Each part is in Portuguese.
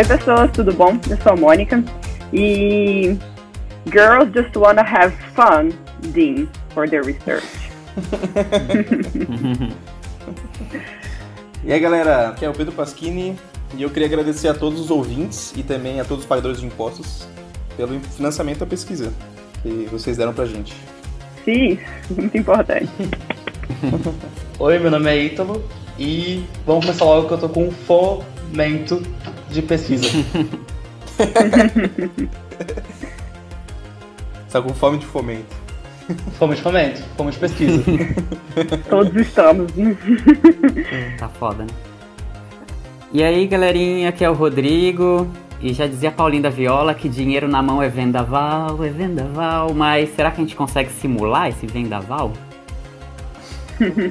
Oi, pessoas, tudo bom? Eu sou a Mônica e girls just wanna have fun, Dean, for their research. e aí, galera, aqui é o Pedro Pasquini e eu queria agradecer a todos os ouvintes e também a todos os pagadores de impostos pelo financiamento da pesquisa que vocês deram pra gente. Sim, muito importante. Oi, meu nome é Ítalo e vamos começar logo que eu tô com um fomento de pesquisa. Tá com fome de fomento. Fome de fomento, fome de pesquisa. Todos estamos. tá foda, né? E aí, galerinha, aqui é o Rodrigo. E já dizia Paulinho da Viola que dinheiro na mão é vendaval, é vendaval, mas será que a gente consegue simular esse vendaval?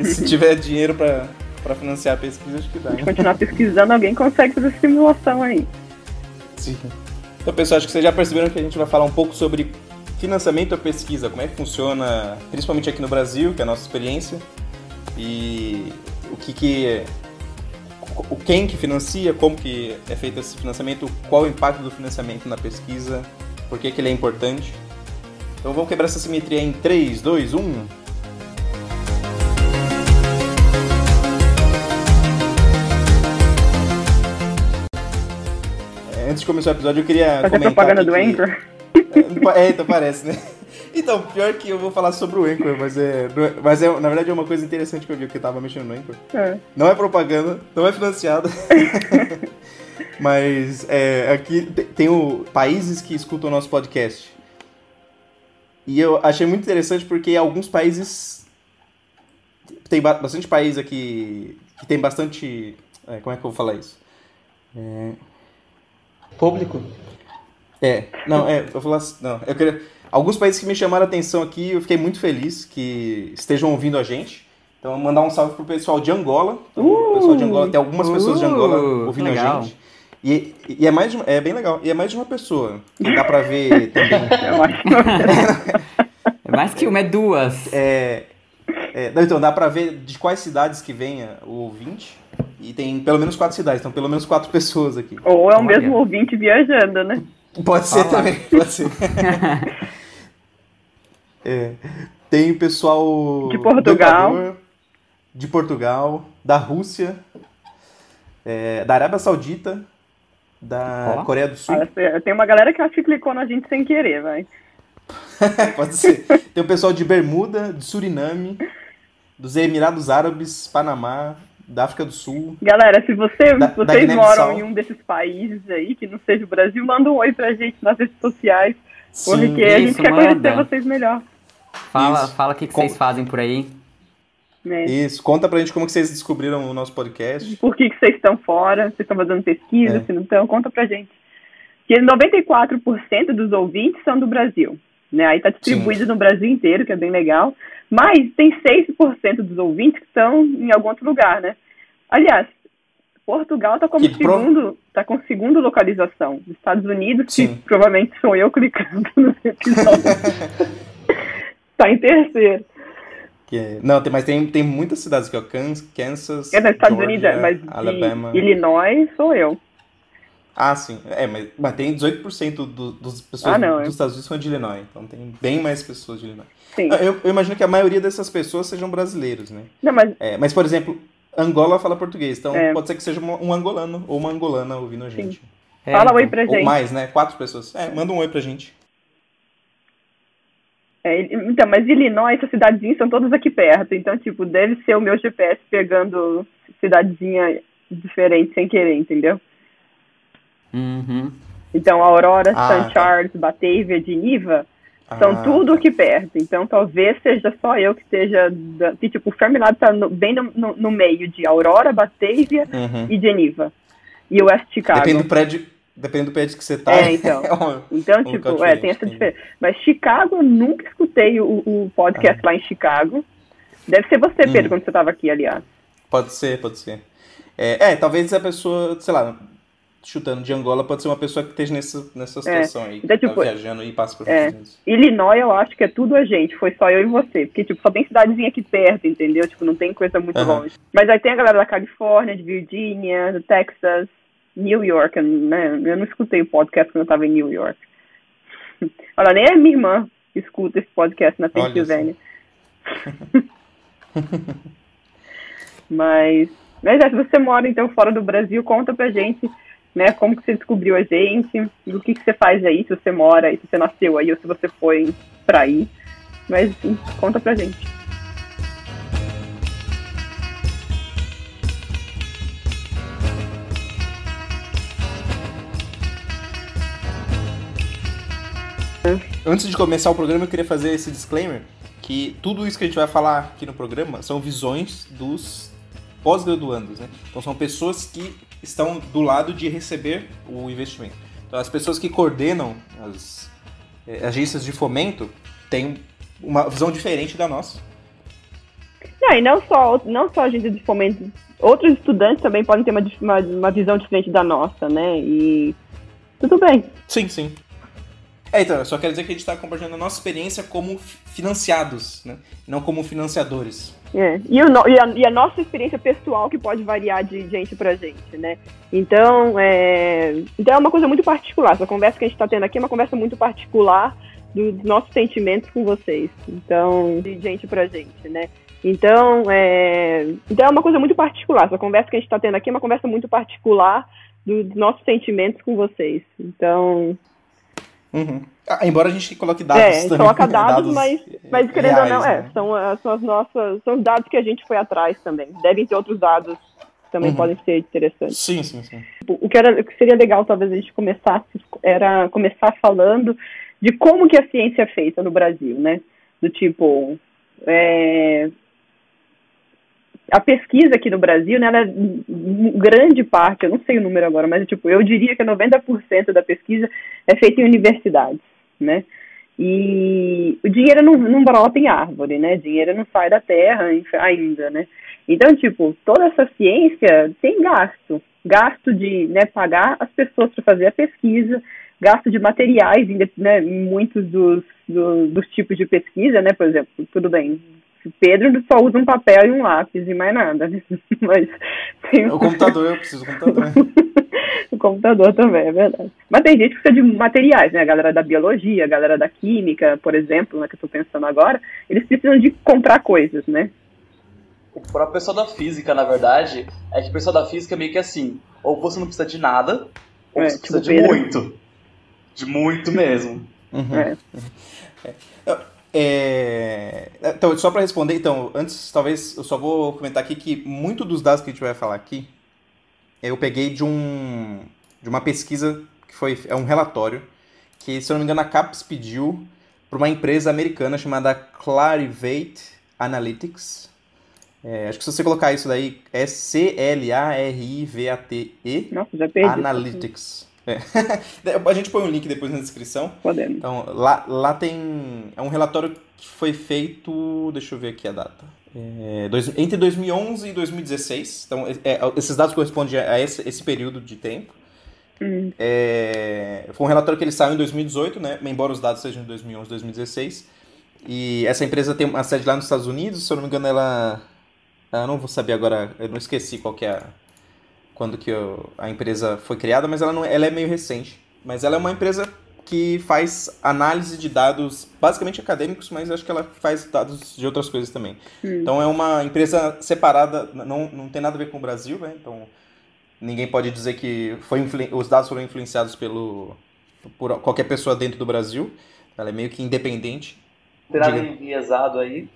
Se tiver dinheiro pra, pra financiar a pesquisa, acho que dá. Se continuar pesquisando, alguém consegue fazer simulação aí. Sim. Então, pessoal, acho que vocês já perceberam que a gente vai falar um pouco sobre financiamento à pesquisa, como é que funciona, principalmente aqui no Brasil, que é a nossa experiência, e o que, que o quem que financia, como que é feito esse financiamento, qual o impacto do financiamento na pesquisa, por que, que ele é importante. Então vamos quebrar essa simetria em 3, 2, 1. Antes de começar o episódio, eu queria Fazer comentar propaganda do que... Anchor? É, então parece, né? Então, pior que eu vou falar sobre o Anchor, mas é, mas é, na verdade é uma coisa interessante que eu vi que eu tava mexendo no Anchor. É. Não é propaganda, não é financiado. mas é, aqui tem o países que escutam o nosso podcast. E eu achei muito interessante porque alguns países tem bastante país aqui que tem bastante, é, como é que eu vou falar isso? É... Público? É, não, é, eu vou assim, não, eu queria, alguns países que me chamaram a atenção aqui, eu fiquei muito feliz que estejam ouvindo a gente. Então, vou mandar um salve pro pessoal de Angola. Então, o pessoal de Angola, tem algumas uh, pessoas de Angola ouvindo legal. a gente. E, e é mais de, é bem legal. E é mais de uma pessoa. Dá pra ver também. É mais que uma, é duas. É, é, então, dá pra ver de quais cidades que vem o ouvinte. E tem pelo menos quatro cidades, então pelo menos quatro pessoas aqui. Ou é o mesmo ouvinte viajando, né? Pode ser Fala. também, pode ser. é, tem pessoal de Portugal, Equador, de Portugal, da Rússia, é, da Arábia Saudita, da Olá. Coreia do Sul. Ah, tem uma galera que acho que clicou na gente sem querer, vai. pode ser. Tem o pessoal de Bermuda, de Suriname, dos Emirados Árabes, Panamá, da África do Sul. Galera, se você, da, vocês da moram em um desses países aí, que não seja o Brasil, manda um oi pra gente nas redes sociais. Sim, porque isso, a gente quer manda. conhecer vocês melhor. Fala, fala o que, que vocês fazem por aí. É. Isso, conta pra gente como que vocês descobriram o nosso podcast. Por que, que vocês estão fora, vocês estão fazendo pesquisa, é. se não estão, conta pra gente. Que 94% dos ouvintes são do Brasil. Né? Aí tá distribuído Sim. no Brasil inteiro, que é bem legal. Mas tem 6% dos ouvintes que estão em algum outro lugar, né? Aliás, Portugal está como segundo, pro... tá com segundo localização. Estados Unidos, Sim. que provavelmente sou eu clicando no episódio, está em terceiro. É, não, tem, mas tem, tem muitas cidades aqui, ó. Kansas, é nos Estados Georgia, Unidos, é, mas Alabama. Illinois sou eu. Ah, sim. É, mas, mas tem 18% do, dos pessoas ah, não, dos é. Estados Unidos são de Illinois. Então tem bem mais pessoas de Illinois. Sim. Eu, eu, imagino que a maioria dessas pessoas sejam brasileiros, né? Não, mas... É, mas, por exemplo, Angola fala português. Então é. pode ser que seja um angolano ou uma angolana ouvindo a gente. É, Fala oi pra gente. Ou mais, né? Quatro pessoas. É, manda um oi pra gente. É, então, mas Illinois, essas cidadezinhas são todas aqui perto. Então, tipo, deve ser o meu GPS pegando cidadezinha diferente sem querer, entendeu? Uhum. Então, Aurora, ah, St. Charles, tá. Batavia, Geneva, são ah, tudo aqui perto. Então, talvez seja só eu que esteja... Que, tipo, o Fermilab está bem no, no, no, meio de Aurora, Batavia uhum. e Geneva. E West Chicago. Depende do prédio... Depende do prédio que você tá. É, então. é uma, então, tipo, é, tem essa diferença. Mas Chicago, eu nunca escutei o, o podcast ah. lá em Chicago. Deve ser você, Pedro, hum. quando você estava aqui, aliás. Pode ser, pode ser. É, é, talvez a pessoa, sei lá, chutando de Angola pode ser uma pessoa que esteja nessa, nessa é. situação é. aí, então, tipo, tá viajando e passa por é. Illinois eu acho que é tudo a gente, foi só eu e você, porque tipo, só tem cidadezinha aqui perto, entendeu? Tipo, não tem coisa muito uhum. longe. Mas aí tem a galera da Califórnia, de Virgínia, do Texas, New York, né? Eu não escutei o podcast quando eu estava em New York. Olha, nem a minha irmã escuta esse podcast na Pensilvânia. mas, mas é, se você mora então fora do Brasil, conta pra gente, né, como que você descobriu a gente, o que que você faz aí, se você mora se você nasceu aí ou se você foi pra aí. Mas enfim, conta pra gente. Antes de começar o programa, eu queria fazer esse disclaimer que tudo isso que a gente vai falar aqui no programa são visões dos pós-graduandos, né? Então são pessoas que estão do lado de receber o investimento. Então as pessoas que coordenam as eh, agências de fomento têm uma visão diferente da nossa. Não, e não só, não só agências de fomento, outros estudantes também podem ter uma, uma, uma visão diferente da nossa, né? E tudo bem. Sim, sim. É, então, eu só quero dizer que a gente está compartilhando a nossa experiência como financiados, né? Não como financiadores. É. E, o, e, a, e, a, nossa experiência pessoal que pode variar de gente para gente, né? Então é, então é uma coisa muito particular. Essa conversa que a gente está tendo aqui é uma conversa muito particular dos nossos sentimentos com vocês. Então, de gente para gente, né? Então é, então é uma coisa muito particular. Essa conversa que a gente está tendo aqui é uma conversa muito particular dos nossos sentimentos com vocês. Então, Uhum. Ah, embora a gente coloque dados é, também. Coloca dados, dados mas, mas querendo reais, ou não, é, né? são, é, são as nossas. São os dados que a gente foi atrás também. Devem ter outros dados que também uhum. podem ser interessantes. Sim, sim, sim. O que, era, o que seria legal, talvez, a gente começasse, era começar falando de como que a ciência é feita no Brasil, né? Do tipo, é, a pesquisa aqui no Brasil, né, ela é grande parte, eu não sei o número agora, mas tipo, eu diria que 90% da pesquisa é feita em universidades, né? E o dinheiro não, não brota em árvore, né? Dinheiro não sai da terra ainda, né? Então, tipo, toda essa ciência tem gasto. Gasto de né, pagar as pessoas para fazer a pesquisa, gasto de materiais, né, muitos dos, do, dos tipos de pesquisa, né? Por exemplo, tudo bem, Pedro só usa um papel e um lápis e mais nada. Né? Mas tem... O computador, eu preciso do computador. o computador também, é verdade. Mas tem gente que precisa de materiais, né? A galera da biologia, a galera da química, por exemplo, né, que eu estou pensando agora, eles precisam de comprar coisas, né? O próprio pessoal da física, na verdade, é que o pessoal da física é meio que assim, ou você não precisa de nada, ou é, você precisa tipo de Pedro. muito. De muito mesmo. Uhum. É. É. É... Então, só para responder, então, antes, talvez eu só vou comentar aqui que muito dos dados que a gente vai falar aqui eu peguei de um de uma pesquisa que foi é um relatório que, se eu não me engano, a CAPES pediu para uma empresa americana chamada Clarivate Analytics. É, acho que se você colocar isso daí, é C-L-A-R-I-V-A-T-E Analytics. É. a gente põe um link depois na descrição. Podemos. Então, lá, lá tem. É um relatório que foi feito. Deixa eu ver aqui a data. É, dois, entre 2011 e 2016. Então, é, é, esses dados correspondem a esse, esse período de tempo. Hum. É, foi um relatório que ele saiu em 2018, né? Embora os dados sejam de 2011 e 2016. E essa empresa tem uma sede lá nos Estados Unidos. Se eu não me engano, ela. Eu não vou saber agora, eu não esqueci qual que é a, quando que eu, a empresa foi criada, mas ela, não, ela é meio recente. Mas ela é uma empresa que faz análise de dados basicamente acadêmicos, mas acho que ela faz dados de outras coisas também. Hum. Então é uma empresa separada, não, não tem nada a ver com o Brasil, né? Então ninguém pode dizer que foi os dados foram influenciados pelo, por qualquer pessoa dentro do Brasil. Ela é meio que independente. Tem nada enviesado aí?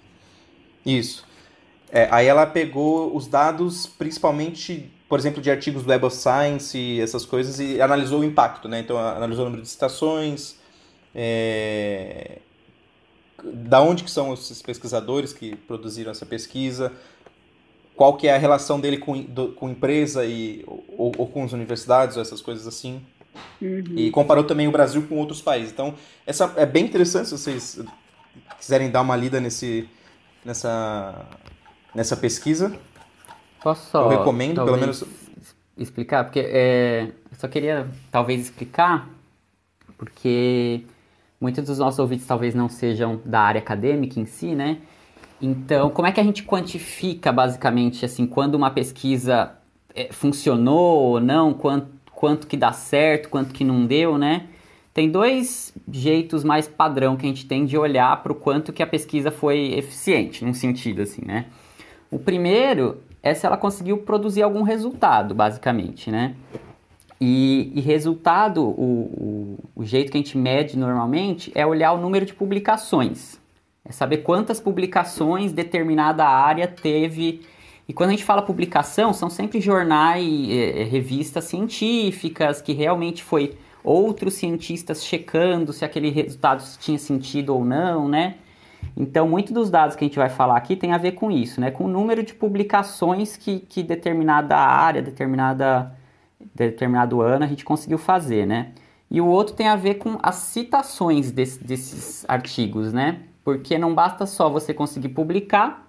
Isso. É, aí ela pegou os dados principalmente por exemplo, de artigos do Web of Science e essas coisas e analisou o impacto, né? Então, analisou o número de citações, é... da onde que são esses pesquisadores que produziram essa pesquisa, qual que é a relação dele com, do, com empresa e, ou, ou, com as universidades, ou essas coisas assim. Uhum. E comparou também o Brasil com outros países. Então, essa é bem interessante se vocês quiserem dar uma lida nesse, nessa, nessa pesquisa. Posso só. Eu recomendo, pelo menos. Explicar, porque é, eu só queria talvez explicar, porque muitos dos nossos ouvintes talvez não sejam da área acadêmica em si, né? Então, como é que a gente quantifica basicamente assim quando uma pesquisa é, funcionou ou não? Quando, quanto que dá certo, quanto que não deu, né? Tem dois jeitos mais padrão que a gente tem de olhar para o quanto que a pesquisa foi eficiente, num sentido assim, né? O primeiro é se ela conseguiu produzir algum resultado, basicamente, né? E, e resultado, o, o, o, jeito que a gente mede normalmente é olhar o número de publicações. É saber quantas publicações determinada área teve. E quando a gente fala publicação, são sempre jornais, é, revistas científicas, que realmente foi outros cientistas checando se aquele resultado tinha sentido ou não, né? Então, muito dos dados que a gente vai falar aqui tem a ver com isso, né? Com o número de publicações que, que determinada área, determinada, determinado ano a gente conseguiu fazer, né? E o outro tem a ver com as citações desse, desses artigos, né? Porque não basta só você conseguir publicar,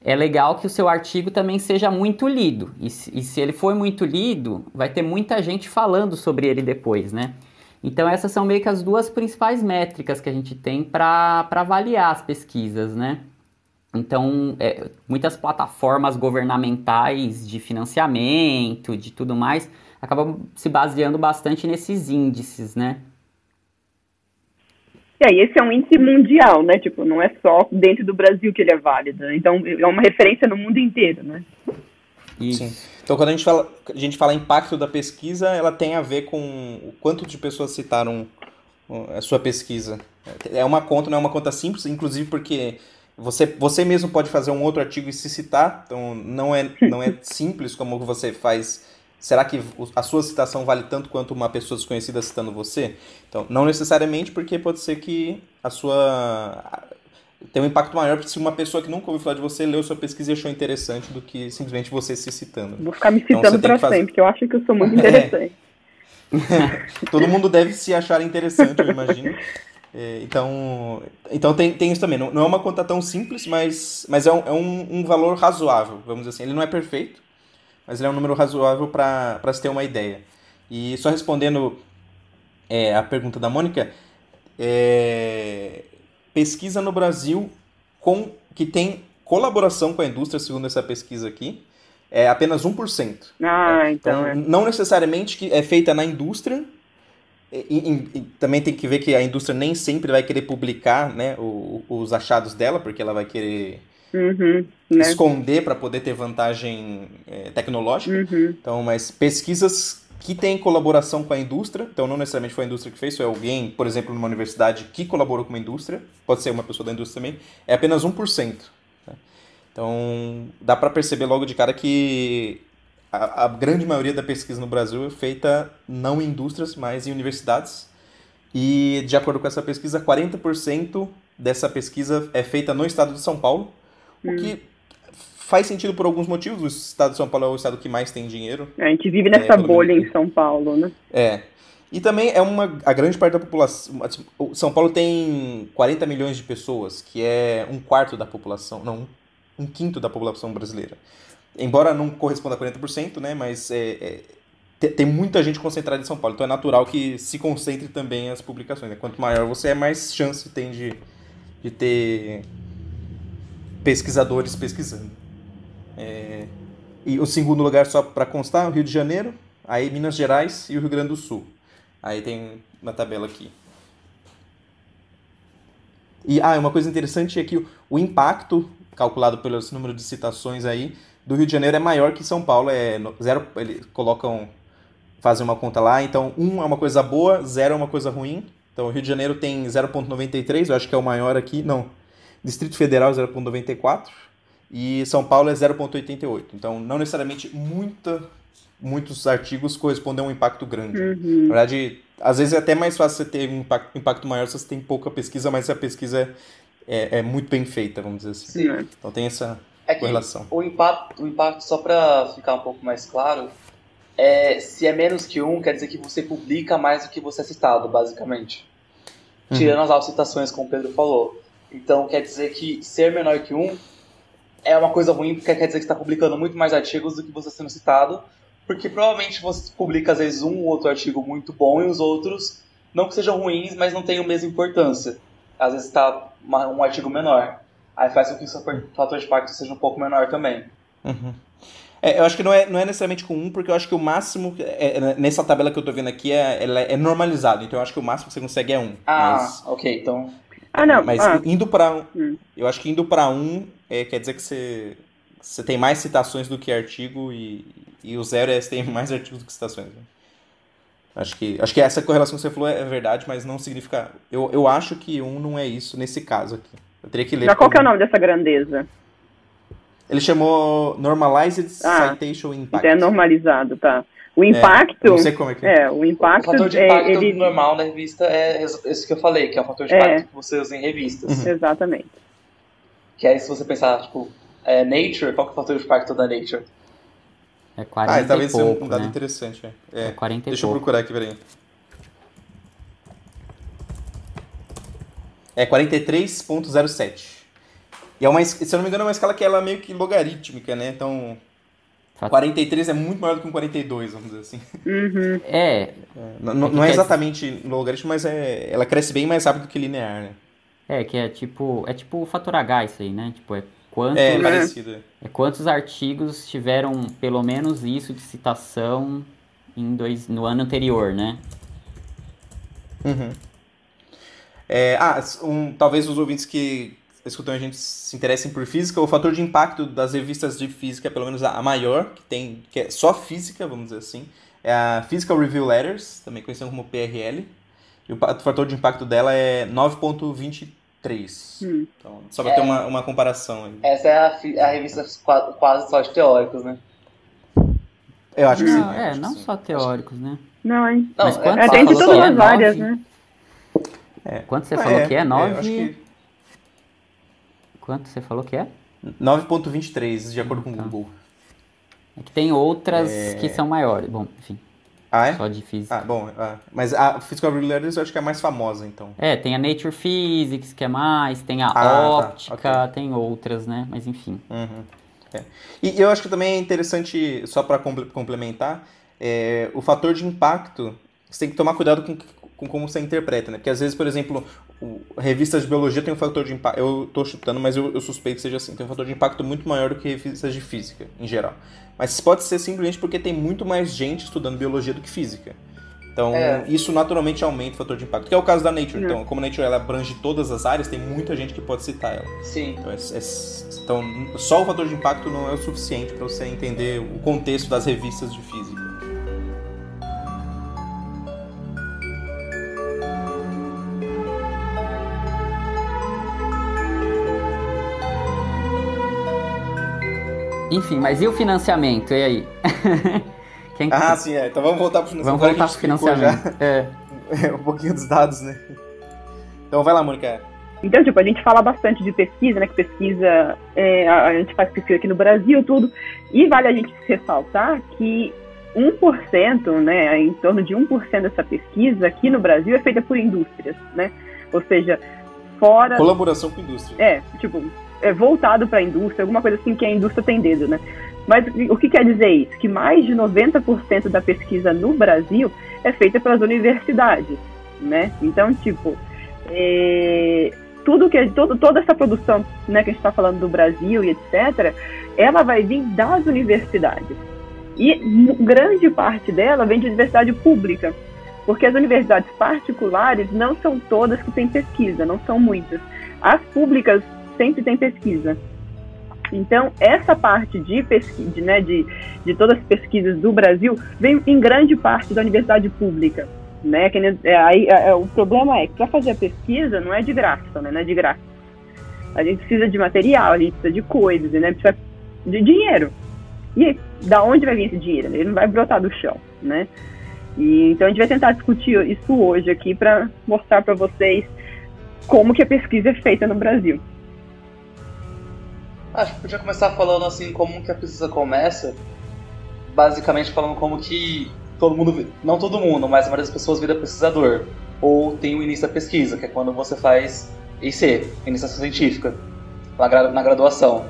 é legal que o seu artigo também seja muito lido. E, e se ele for muito lido, vai ter muita gente falando sobre ele depois, né? Então essas são meio que as duas principais métricas que a gente tem para avaliar as pesquisas, né? Então, é, muitas plataformas governamentais de financiamento, de tudo mais, acabam se baseando bastante nesses índices, né? E aí, esse é um índice mundial, né? Tipo, não é só dentro do Brasil que ele é válido. Então, é uma referência no mundo inteiro, né? Isso. Sim. Então, quando a gente, fala, a gente fala impacto da pesquisa, ela tem a ver com o quanto de pessoas citaram a sua pesquisa. É uma conta, não é uma conta simples, inclusive porque você, você mesmo pode fazer um outro artigo e se citar, então não é, não é simples como você faz Será que a sua citação vale tanto quanto uma pessoa desconhecida citando você? Então, não necessariamente, porque pode ser que a sua tem um impacto maior se uma pessoa que nunca ouviu falar de você leu sua pesquisa e achou interessante do que simplesmente você se citando. Vou ficar me então, citando então, para fazer... sempre, porque eu acho que eu sou muito interessante. É. Todo mundo deve se achar interessante, eu imagino. É, então, então tem, tem isso também. Não, não, é uma conta tão simples, mas, mas é, um, é um, um valor razoável, vamos dizer assim. Ele não é perfeito, mas ele é um número razoável para se ter uma ideia. E só respondendo é, a pergunta da Mônica, é, pesquisa no Brasil com que tem colaboração com a indústria, segundo essa pesquisa aqui, é apenas 1%. Ah, é, então, então é. Não necessariamente que é feita na indústria, e, e, e, também tem que ver que a indústria nem sempre vai querer publicar né, o, os achados dela, porque ela vai querer Uhum, né? esconder para poder ter vantagem é, tecnológica. Uhum. Então, mas pesquisas que têm colaboração com a indústria, então não necessariamente foi a indústria que fez, foi alguém, por exemplo, numa universidade que colaborou com uma indústria, pode ser uma pessoa da indústria também, é apenas 1%. Né? Então, dá para perceber logo de cara que a, a, grande maioria da pesquisa no Brasil é feita não em indústrias, mas em universidades. E, de acordo com essa pesquisa, 40% dessa pesquisa é feita no estado de São Paulo, o que hum. Faz sentido por alguns motivos. O estado de São Paulo é o estado que mais tem dinheiro. É, a gente vive nessa é, bolha em São Paulo, né? É. E também é uma. A grande parte da população. São Paulo tem 40 milhões de pessoas, que é um quarto da população. Não, um quinto da população brasileira. Embora não corresponda a 40%, né? Mas é, é, tem muita gente concentrada em São Paulo. Então é natural que se concentre também as publicações. Né? Quanto maior você é, mais chance tem de, de ter pesquisadores pesquisando. É, e o segundo lugar, só para constar, o Rio de Janeiro, aí Minas Gerais e o Rio Grande do Sul. Aí tem uma tabela aqui. E ah, uma coisa interessante é que o, o impacto, calculado pelos números de citações aí, do Rio de Janeiro é maior que São Paulo. É zero, eles colocam, fazem uma conta lá. Então, um é uma coisa boa, zero é uma coisa ruim. Então, o Rio de Janeiro tem 0,93, eu acho que é o maior aqui. Não, Distrito Federal 0,94 e São Paulo é 0,88. Então, não necessariamente muita, muitos artigos correspondem a um impacto grande. Uhum. Na verdade, às vezes é até mais fácil você ter um impacto, impacto maior se você tem pouca pesquisa, mas se a pesquisa é, é, é muito bem feita, vamos dizer assim. Sim. Então tem essa é correlação. O impacto, o impacto, só para ficar um pouco mais claro, é se é menos que um, quer dizer que você publica mais do que você é citado, basicamente. Uhum. Tirando as autocitações, como o Pedro falou. Então quer dizer que ser menor que um é uma coisa ruim, porque quer dizer que está publicando muito mais artigos do que você sendo citado, porque provavelmente você publica às vezes um ou outro artigo muito bom e os outros não que sejam ruins, mas não têm a mesma importância. Às vezes está um artigo menor. Aí faz com que o seu fator de impacto seja um pouco menor também. Uhum. É, eu acho que não é, não é necessariamente com um, porque eu acho que o máximo, é, é nessa tabela que eu tô vendo aqui, é, ela é normalizado. Então eu acho que o máximo que você consegue é um. Ah, mas, ok, então. Ah, não. Mas ah. indo para um. Hum. Eu acho que indo para um é, quer dizer que você, você tem mais citações do que artigo e, e o zero é você tem mais artigos do que citações. Né? Acho que, acho que essa correlação que você falou é verdade, mas não significa. Eu, eu acho que um não é isso nesse caso aqui. Eu teria que ler. Mas qual que é o nome dessa grandeza? Ele chamou Normalized ah, Citation Impact. É normalizado, tá. O impacto. É, não sei como é que é. é o impacto. O fator de impacto é, ele... normal na revista é esse que eu falei, que é o fator de é. impacto que você usa em revistas. Uhum. Exatamente. Que aí, se você pensar, tipo, é, Nature, qual que é o fator de impacto da Nature? É 40 ah, talvez seja um dado né? interessante. É. é 40 Deixa eu procurar aqui, peraí. É 43.07. E é uma, se eu não me engano, é uma escala que ela é meio que logarítmica, né? Então, Fato. 43 é muito maior do que um 42, vamos dizer assim. Uhum. É. é. Não, não, não é exatamente logaritmo, mas é, ela cresce bem mais rápido que linear, né? É, que é tipo. É tipo o fator H isso aí, né? Tipo, é quantos, é, parecido. É quantos artigos tiveram pelo menos isso de citação em dois, no ano anterior, né? Uhum. É, ah, um, talvez os ouvintes que escutando a gente se interessem por física, o fator de impacto das revistas de física, pelo menos a maior, que tem, que é só física, vamos dizer assim, é a Physical Review Letters, também conhecida como PRL. E o fator de impacto dela é 9.23. Hum. Então, só para é, ter uma, uma comparação. Aí. Essa é a, a revista quase só de teóricos, né? Eu acho que não, sim. É, não só teóricos, né? Não, hein? Mas não, quanto é, tem de todas as áreas, né? É. Quanto você falou que é? 9? Quanto você falou que é? 9.23, de acordo com o tá. Google. É que tem outras é... que são maiores. Bom, enfim. Ah, é? Só de física. Ah, bom. Ah, mas a Physical Regulators eu acho que é a mais famosa, então. É, tem a Nature Physics, que é mais, tem a ah, tá. óptica, tá. okay. tem outras, né? Mas enfim. Uhum. É. E eu acho que também é interessante, só para complementar, é, o fator de impacto, você tem que tomar cuidado com com como você interpreta, né? Porque às vezes, por exemplo, o, revistas de biologia tem um fator de impacto. Eu estou chutando, mas eu, eu, suspeito que seja assim. Tem um fator de impacto muito maior do que revistas de física, em geral. Mas pode ser simplesmente porque tem muito mais gente estudando biologia do que física. Então, é. isso naturalmente aumenta o fator de impacto. Que é o caso da Nature. Então, como a Nature ela abrange todas as áreas, tem muita gente que pode citar ela. Sim. Então, é, é, então só o fator de impacto não é o suficiente para você entender o contexto das revistas de física. Enfim, mas e o financiamento? E aí? Quem... Ah, sim, é. Então vamos voltar para o financiamento. Vamos voltar para o financiamento. É. um pouquinho dos dados, né? Então vai lá, Mônica. Então, tipo, a gente fala bastante de pesquisa, né? Que pesquisa, é, a gente faz pesquisa aqui no Brasil, tudo. E vale a gente ressaltar que 1%, né, em torno de 1% dessa pesquisa aqui no Brasil é feita por indústrias, né? Ou seja, fora... Colaboração com indústria. É, tipo, é, voltado para a indústria, alguma coisa assim que a indústria tem dedo, né? Mas o que quer dizer isso? Que mais de 90% da pesquisa no Brasil é feita pelas universidades, né? Então, tipo, é, tudo que todo, toda essa produção, né, que a gente está falando do Brasil e etc, ela vai vir das universidades e grande parte dela vem de universidade pública, porque as universidades particulares não são todas que têm pesquisa, não são muitas. As públicas sempre tem pesquisa. Então, essa parte de pesquisa, né, de, de todas as pesquisas do Brasil, vem em grande parte da universidade pública. Né? Que, é, aí, é, é, o problema é que para fazer a pesquisa não é de graça, né? não é de graça. A gente precisa de material, a gente precisa de coisas, né? precisa de dinheiro. E da onde vai vir esse dinheiro? Ele não vai brotar do chão, né? E, então a gente vai tentar discutir isso hoje aqui para mostrar para vocês como que a pesquisa é feita no Brasil. Acho que podia começar falando assim como que a pesquisa começa, basicamente falando como que todo mundo, não todo mundo, mas a maioria das pessoas vira pesquisador, ou tem o início da pesquisa, que é quando você faz IC, iniciação científica, na graduação.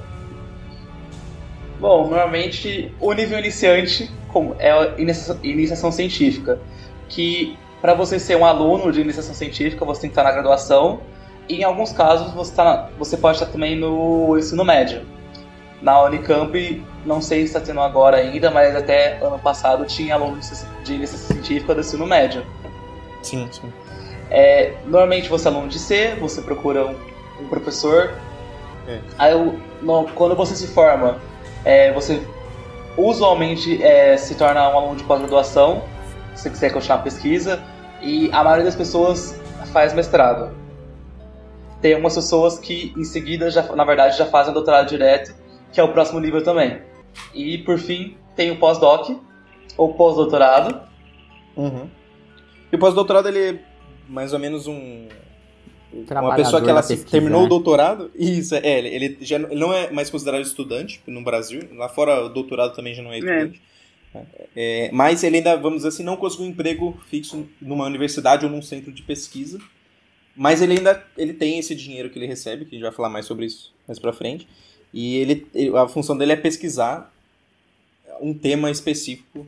Bom, normalmente o nível iniciante é a iniciação científica, que para você ser um aluno de iniciação científica você tem que estar na graduação e em alguns casos você, tá, você pode estar também no ensino médio. Na Unicamp, não sei se está tendo agora ainda, mas até ano passado tinha alunos de iniciação científica do ensino médio. Sim, sim. É, normalmente você é aluno de C, você procura um, um professor. É. Aí, no, quando você se forma, é, você usualmente é, se torna um aluno de pós-graduação, se você quiser continuar a pesquisa, e a maioria das pessoas faz mestrado. Tem umas pessoas que em seguida, já, na verdade, já fazem doutorado direto, que é o próximo nível também. E por fim, tem o pós-doc, ou pós-doutorado. Uhum. E o pós-doutorado ele é mais ou menos um uma pessoa que ela pesquisa, terminou né? o doutorado, isso, é, ele, ele já ele não é mais considerado estudante no Brasil, lá fora o doutorado também já não é, é. estudante. É. É, mas ele ainda, vamos dizer assim, não conseguiu um emprego fixo numa universidade ou num centro de pesquisa. Mas ele ainda ele tem esse dinheiro que ele recebe, que a gente vai falar mais sobre isso mais pra frente. E ele, a função dele é pesquisar um tema específico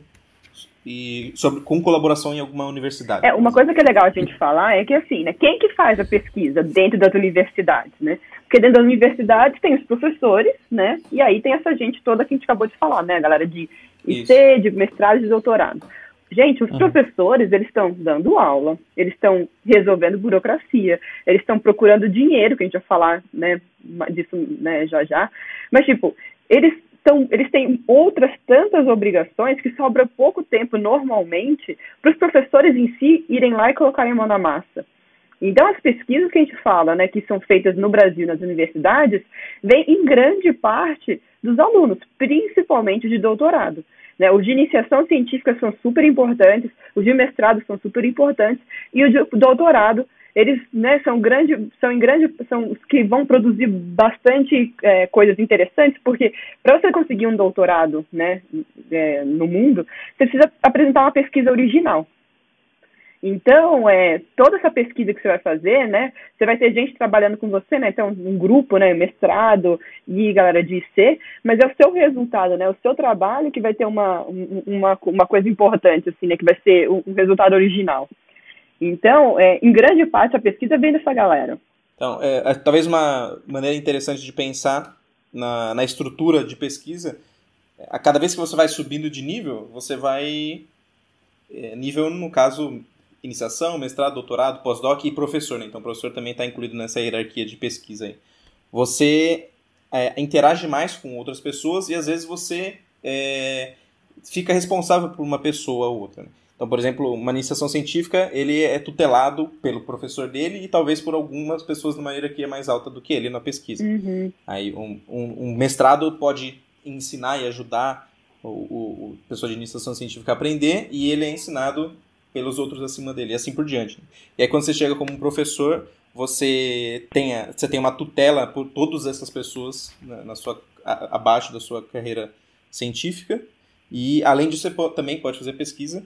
e sobre com colaboração em alguma universidade. É, uma coisa que é legal a gente falar é que assim, né, quem que faz a pesquisa dentro das universidades, né? Porque dentro das universidades tem os professores, né? E aí tem essa gente toda que a gente acabou de falar, né? A galera de IC, Isso. de mestrado e de doutorado. Gente, os uhum. professores, eles estão dando aula, eles estão resolvendo burocracia, eles estão procurando dinheiro, que a gente vai falar, né, disso, né, já já. Mas, tipo, eles então, eles têm outras tantas obrigações que sobra pouco tempo, normalmente, para os professores em si irem lá e colocarem a mão na massa. Então, as pesquisas que a gente fala, né, que são feitas no Brasil, nas universidades, vêm em grande parte dos alunos, principalmente de doutorado. Né? Os de iniciação científica são super importantes, os de mestrado são super importantes, e o de doutorado eles né, são grande, são em grande, são os que vão produzir bastante é, coisas interessantes, porque para você conseguir um doutorado, né, é, no mundo, você precisa apresentar uma pesquisa original. Então, é, toda essa pesquisa que você vai fazer, né, você vai ter gente trabalhando com você, né, então um grupo, né, mestrado e galera de IC, mas é o seu resultado, né, o seu trabalho que vai ter uma, uma, uma coisa importante, assim, né, que vai ser um resultado original. Então, é, em grande parte, a pesquisa vem dessa galera. Então, é, é, talvez uma maneira interessante de pensar na, na estrutura de pesquisa, a cada vez que você vai subindo de nível, você vai. É, nível, no caso, iniciação, mestrado, doutorado, pós-doc e professor. Né? Então, o professor também está incluído nessa hierarquia de pesquisa. Aí. Você é, interage mais com outras pessoas e às vezes você é, fica responsável por uma pessoa ou outra. Né? Então, por exemplo, uma iniciação científica, ele é tutelado pelo professor dele e talvez por algumas pessoas de maneira que é mais alta do que ele na pesquisa. Uhum. Aí, um, um, um, mestrado pode ensinar e ajudar o, o, o pessoa de iniciação científica a aprender e ele é ensinado pelos outros acima dele, e assim por diante. E aí, quando você chega como um professor, você tem, a, você tem uma tutela por todas essas pessoas na, na sua, a, abaixo da sua carreira científica. E, além disso, você pode, também pode fazer pesquisa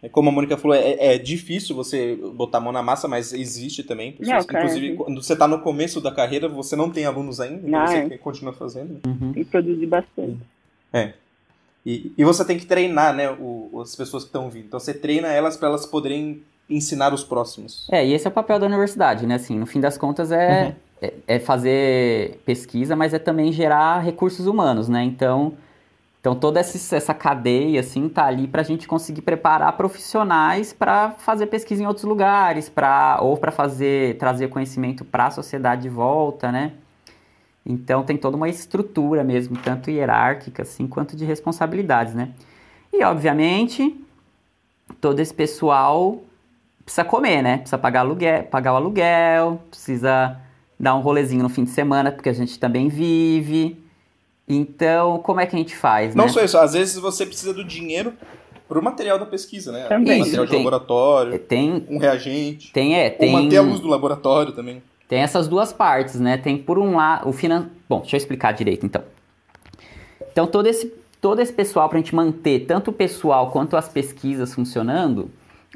é como a Mônica falou, é, é, difícil você botar a mão na massa, mas existe também. Pessoas, não, inclusive, quando você está no começo da carreira, você não tem alunos ainda, então você é. continua fazendo. Uhum. Que produzir bastante. É. E, e você tem que treinar, né, o, as pessoas que estão vindo. Então você treina elas para elas poderem ensinar os próximos. É, e esse é o papel da universidade, né? Assim, no fim das contas é, uhum. é, é fazer pesquisa, mas é também gerar recursos humanos, né? Então então toda essa, essa cadeia assim tá ali para a gente conseguir preparar profissionais para fazer pesquisa em outros lugares, para ou para fazer trazer conhecimento para a sociedade de volta, né? Então tem toda uma estrutura mesmo, tanto hierárquica assim quanto de responsabilidades, né? E obviamente todo esse pessoal precisa comer, né? Precisa pagar aluguel, pagar o aluguel, precisa dar um rolezinho no fim de semana porque a gente também vive. Então, como é que a gente faz? Não né? só isso, às vezes você precisa do dinheiro para o material da pesquisa, né? Também. Material de tem, laboratório, tem, um reagente. Tem, é, tem. Ou manter a luz do laboratório também. Tem essas duas partes, né? Tem por um lado o finan... Bom, deixa eu explicar direito então. Então todo esse todo esse pessoal para a gente manter tanto o pessoal quanto as pesquisas funcionando,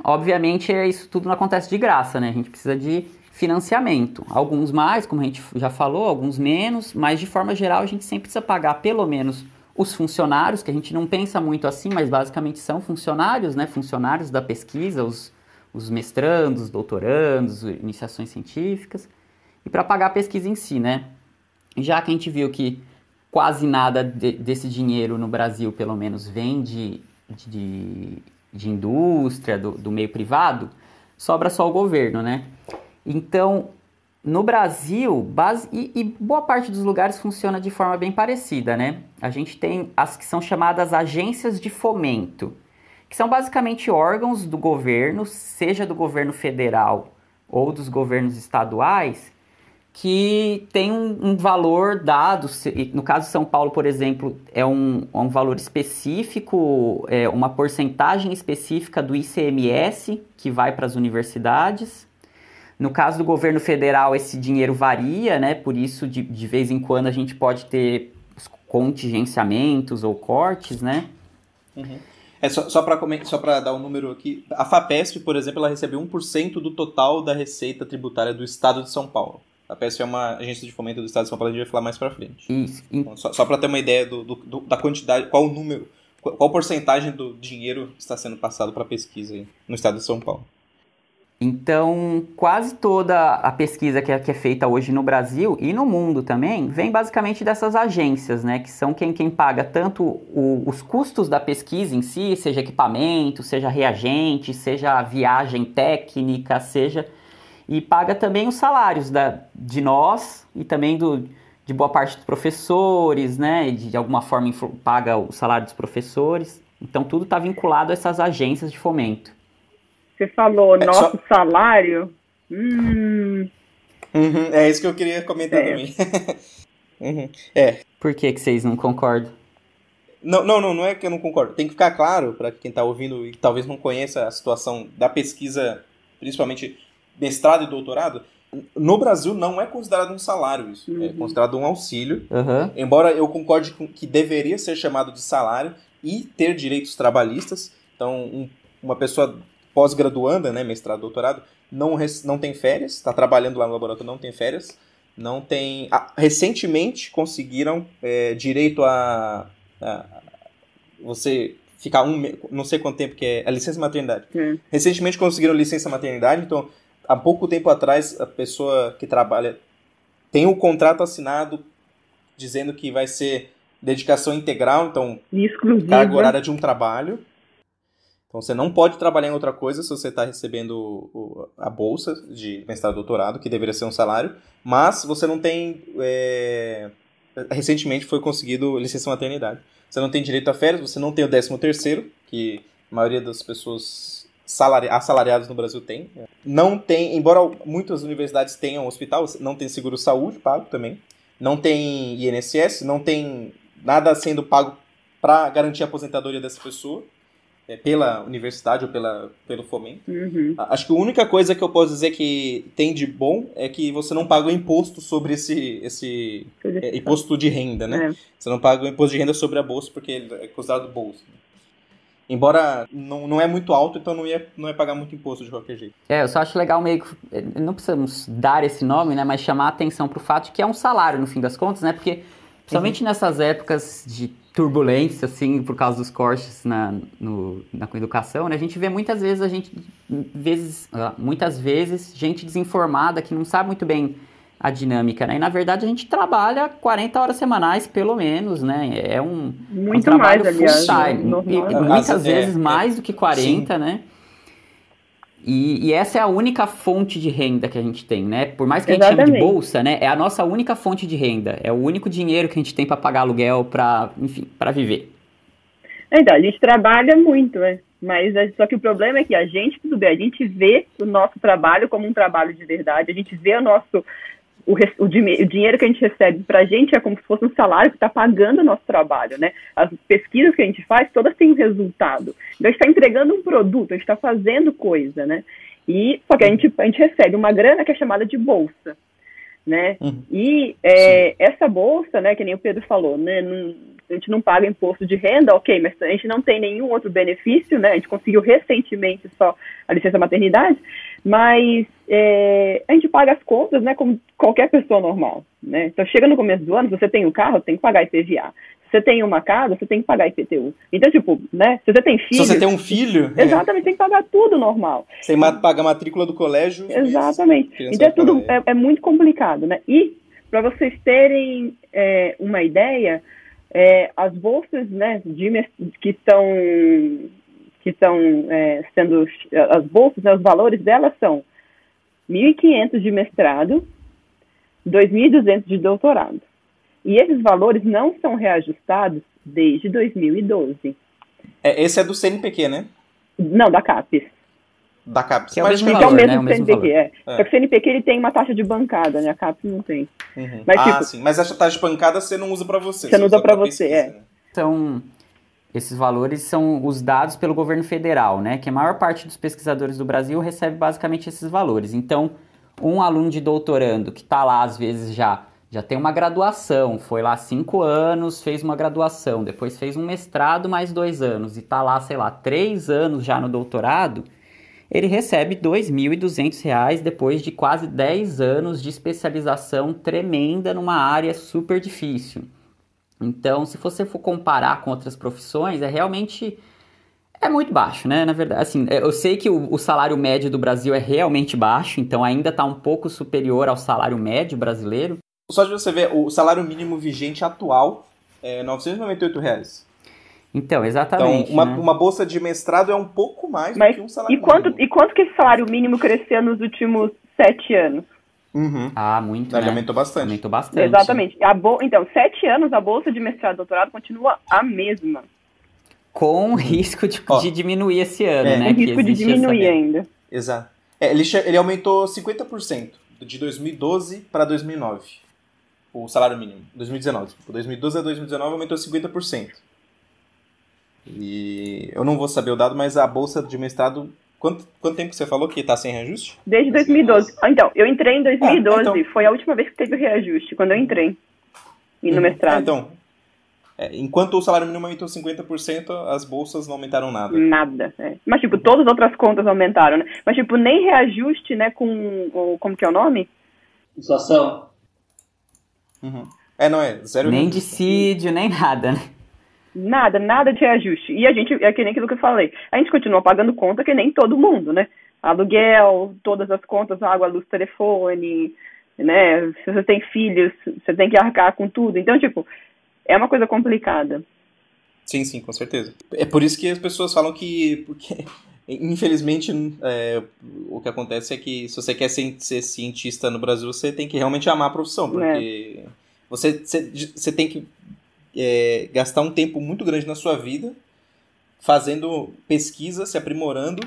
obviamente isso tudo não acontece de graça, né? A gente precisa de financiamento. Alguns mais, como a gente já falou, alguns menos, mas de forma geral a gente sempre precisa pagar pelo menos os funcionários, que a gente não pensa muito assim, mas basicamente são funcionários, né? Funcionários da pesquisa, os, os mestrandos, doutorandos, iniciações científicas, e para pagar a pesquisa em si, né? Já que a gente viu que quase nada de, desse dinheiro no Brasil, pelo menos, vem de, de, de indústria, do, do meio privado, sobra só o governo, né? Então, no Brasil, base, e, e, boa parte dos lugares funciona de forma bem parecida, né? A gente tem as que são chamadas agências de fomento, que são basicamente órgãos do governo, seja do governo federal ou dos governos estaduais, que tem um, um valor dado. No caso de São Paulo, por exemplo, é um, é um valor específico, é uma porcentagem específica do ICMS que vai para as universidades no caso do governo federal, esse dinheiro varia, né? Por isso, de, de vez em quando, a gente pode ter contingenciamentos ou cortes, né? Uhum. É só, só para dar um número aqui, a FAPESP, por exemplo, ela recebe 1% do total da receita tributária do Estado de São Paulo. A FAPESP é uma agência de fomento do Estado de São Paulo, a gente vai falar mais para frente. Isso. Então, só só para ter uma ideia do, do, do, da quantidade, qual o número, qual, qual porcentagem do dinheiro está sendo passado para pesquisa aí no Estado de São Paulo. Então, quase toda a pesquisa que é, que é, feita hoje no Brasil e no mundo também vem basicamente dessas agências, né? Que são quem, quem paga tanto o, os custos da pesquisa em si, seja equipamento, seja reagente, seja viagem técnica, seja. E paga também os salários da, de nós e também do, de boa parte dos professores, né? De, de alguma forma paga o salário dos professores. Então, tudo está vinculado a essas agências de fomento. Você falou é, nosso só... salário. Hum. Uhum, é isso que eu queria comentar é. também. uhum, é. Por que, que vocês não concordam? Não, não, não, não é que eu não concordo. Tem que ficar claro para quem está ouvindo e talvez não conheça a situação da pesquisa, principalmente mestrado e doutorado. No Brasil não é considerado um salário isso, é uhum. é considerado um auxílio. Uhum. Embora eu concorde com que deveria ser chamado de salário e ter direitos trabalhistas. Então, um, uma pessoa pós-graduanda, né, mestrado, doutorado, não, não tem férias, está trabalhando lá no laboratório, não tem férias, não tem... Ah, recentemente conseguiram é, direito a, a, você ficar um, não sei quanto tempo que é, a licença maternidade. Hum. Recentemente conseguiram licença maternidade, então há pouco tempo atrás a pessoa que trabalha tem o um contrato assinado dizendo que vai ser dedicação integral, então Exclusiva. carga horária de um trabalho, então você não pode trabalhar em outra coisa se você está recebendo a bolsa de mestrado doutorado, que deveria ser um salário, mas você não tem. É... Recentemente foi conseguido licença maternidade. Você não tem direito a férias, você não tem o 13 terceiro, que a maioria das pessoas salari... assalariadas no Brasil tem. Não tem, embora muitas universidades tenham hospital, não tem seguro saúde pago também. Não tem INSS, não tem nada sendo pago para garantir a aposentadoria dessa pessoa é, pela universidade ou pela, pelo fomento. Uhum. Acho que a única coisa que eu posso dizer que tem de bom é que você não paga o imposto sobre esse, esse é, imposto de renda, né? É. Você não paga o imposto de renda sobre a bolsa porque é considerado bolsa. Embora não, não é muito alto, então não ia, não ia pagar muito imposto de qualquer jeito. É, eu só acho legal meio que. Não precisamos dar esse nome, né? Mas chamar a atenção para o fato de que é um salário, no fim das contas, né? Porque, principalmente uhum. nessas épocas de turbulência, assim, por causa dos cortes na, no, na educação, né? A gente vê muitas vezes a gente, vezes, ah, muitas vezes, gente desinformada que não sabe muito bem a dinâmica, né? E na verdade a gente trabalha 40 horas semanais, pelo menos, né? É um, muito um trabalho mais, aliás, full time. E, muitas é, vezes é, mais do que 40, sim. né? E, e, essa é a única fonte de renda que a gente tem, né? Por mais que Exatamente. a gente chame de bolsa, né? É a nossa única fonte de renda. É o único dinheiro que a gente tem para pagar aluguel, para, enfim, para viver. Então, a gente trabalha muito, né? Mas só que o problema é que a gente, tudo bem, a gente vê o nosso trabalho como um trabalho de verdade, a gente vê o nosso o, o, o, dinheiro que a gente recebe para a gente é como se fosse um salário que está pagando o nosso trabalho, né? As pesquisas que a gente faz, todas têm um resultado. Então, a gente está entregando um produto, a gente está fazendo coisa, né? E, só que a gente, a gente recebe uma grana que é chamada de bolsa, né? Uhum. E é, essa bolsa, né, que nem o Pedro falou, né, não, a gente não paga imposto de renda, ok, mas a gente não tem nenhum outro benefício, né? A gente conseguiu recentemente só a licença maternidade, mas é, a gente paga as contas, né, como qualquer pessoa normal, né? Então chega no começo do ano, se você tem um carro, tem que pagar IPVA. Se você tem uma casa, você tem que pagar IPTU. Então, tipo, né, se você tem filho... Se você tem um filho... É. Exatamente, é. tem que pagar tudo normal. Você paga a matrícula do colégio... Exatamente. Então é tudo, é, é muito complicado, né? E, para vocês terem é, uma ideia, é, as bolsas né, de, que estão que estão é, sendo as bolsas, né, os valores delas são 1.500 de mestrado, 2.200 de doutorado. E esses valores não são reajustados desde 2012. É, esse é do CNPq, né? Não, da CAPES. Da CAPES. Que é o mesmo, valor, é o mesmo, né? o mesmo CNPq, é. é. Só que o CNPq ele tem uma taxa de bancada, né? A CAPES não tem. Uhum. Mas, ah, tipo, sim. Mas essa taxa de bancada você não usa para você. Você não usa para você, é. Né? Então, esses valores são os dados pelo governo federal, né? Que a maior parte dos pesquisadores do Brasil recebe basicamente esses valores. Então, um aluno de doutorando que está lá às vezes já já tem uma graduação, foi lá cinco anos, fez uma graduação, depois fez um mestrado mais dois anos e está lá, sei lá, três anos já no doutorado, ele recebe R$ 2.200 depois de quase 10 anos de especialização tremenda numa área super difícil. Então, se você for comparar com outras profissões, é realmente é muito baixo, né? Na verdade, assim, eu sei que o, o salário médio do Brasil é realmente baixo, então ainda está um pouco superior ao salário médio brasileiro, só de você ver, o salário mínimo vigente atual é 998 reais. Então, exatamente. Então, uma, né? uma bolsa de mestrado é um pouco mais Mas, do que um salário e quanto, mínimo. E quanto que esse salário mínimo cresceu nos últimos sete anos? Uhum. Ah, muito, Ele né? aumentou bastante. Aumentou bastante. Exatamente. A bo... Então, sete anos, a bolsa de mestrado e doutorado continua a mesma. Com risco de, de diminuir esse ano, é. né? Com risco de diminuir essa... ainda. Exato. É, ele, ele aumentou 50% de 2012 para 2009 o salário mínimo. 2019. De 2012 a 2019 aumentou 50%. E eu não vou saber o dado, mas a bolsa de mestrado. Quanto, quanto tempo você falou que está sem reajuste? Desde 2012. Ah, então, eu entrei em 2012. Ah, então... Foi a última vez que teve reajuste, quando eu entrei. E no uhum. mestrado. Ah, então. É, enquanto o salário mínimo aumentou 50%, as bolsas não aumentaram nada. Nada. É. Mas, tipo, todas as outras contas aumentaram, né? Mas, tipo, nem reajuste, né, com. Como que é o nome? Inflação. Uhum. É, não é? Zero nem dissídio, nem nada, né? Nada, nada de reajuste. E a gente, é que nem aquilo que eu falei, a gente continua pagando conta que nem todo mundo, né? Aluguel, todas as contas, água, luz, telefone, né? Se você tem filhos, você tem que arcar com tudo. Então, tipo, é uma coisa complicada. Sim, sim, com certeza. É por isso que as pessoas falam que. Porque, infelizmente, é, o que acontece é que se você quer ser, ser, cientista no Brasil, você tem que realmente amar a profissão, porque é. você, você, você tem que é, gastar um tempo muito grande na sua vida fazendo pesquisa, se aprimorando,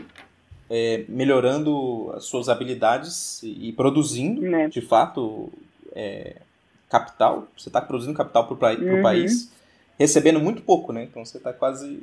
é, melhorando as suas habilidades e, produzindo, é. de fato, é, capital. Você está produzindo capital para o uhum. país, recebendo muito pouco, né? Então você está quase,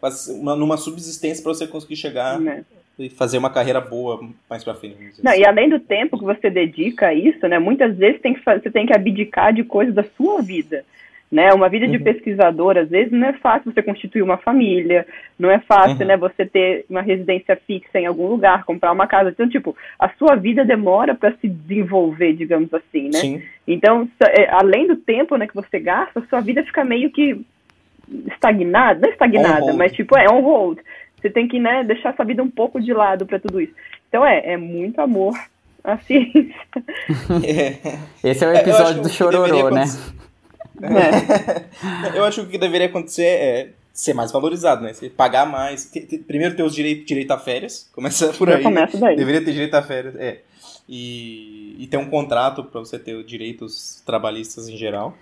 quase uma, numa subsistência para você conseguir chegar é. e fazer uma carreira boa mais para frente. Não, assim. E além do tempo que você dedica a isso, né? Muitas vezes tem que, você tem que abdicar de coisas da sua vida. Né? Uma vida de uhum. pesquisador, às vezes, não é fácil você constituir uma família, não é fácil uhum. né, você ter uma residência fixa em algum lugar, comprar uma casa. Então, tipo, a sua vida demora para se desenvolver, digamos assim, né? Sim. Então, é, além do tempo né, que você gasta, a sua vida fica meio que estagnada, não estagnada, mas tipo, é on hold. Você tem que né, deixar sua vida um pouco de lado para tudo isso. Então, é, é muito amor à ciência. É. Esse é o episódio do Chororô, né? É. Eu acho que o que deveria acontecer é ser mais valorizado, né? Você pagar mais. primeiro ter os direitos direito a férias. Começa por aí. Começa daí. Deveria ter direito a férias. É. E, e ter um contrato para você ter direitos trabalhistas em geral.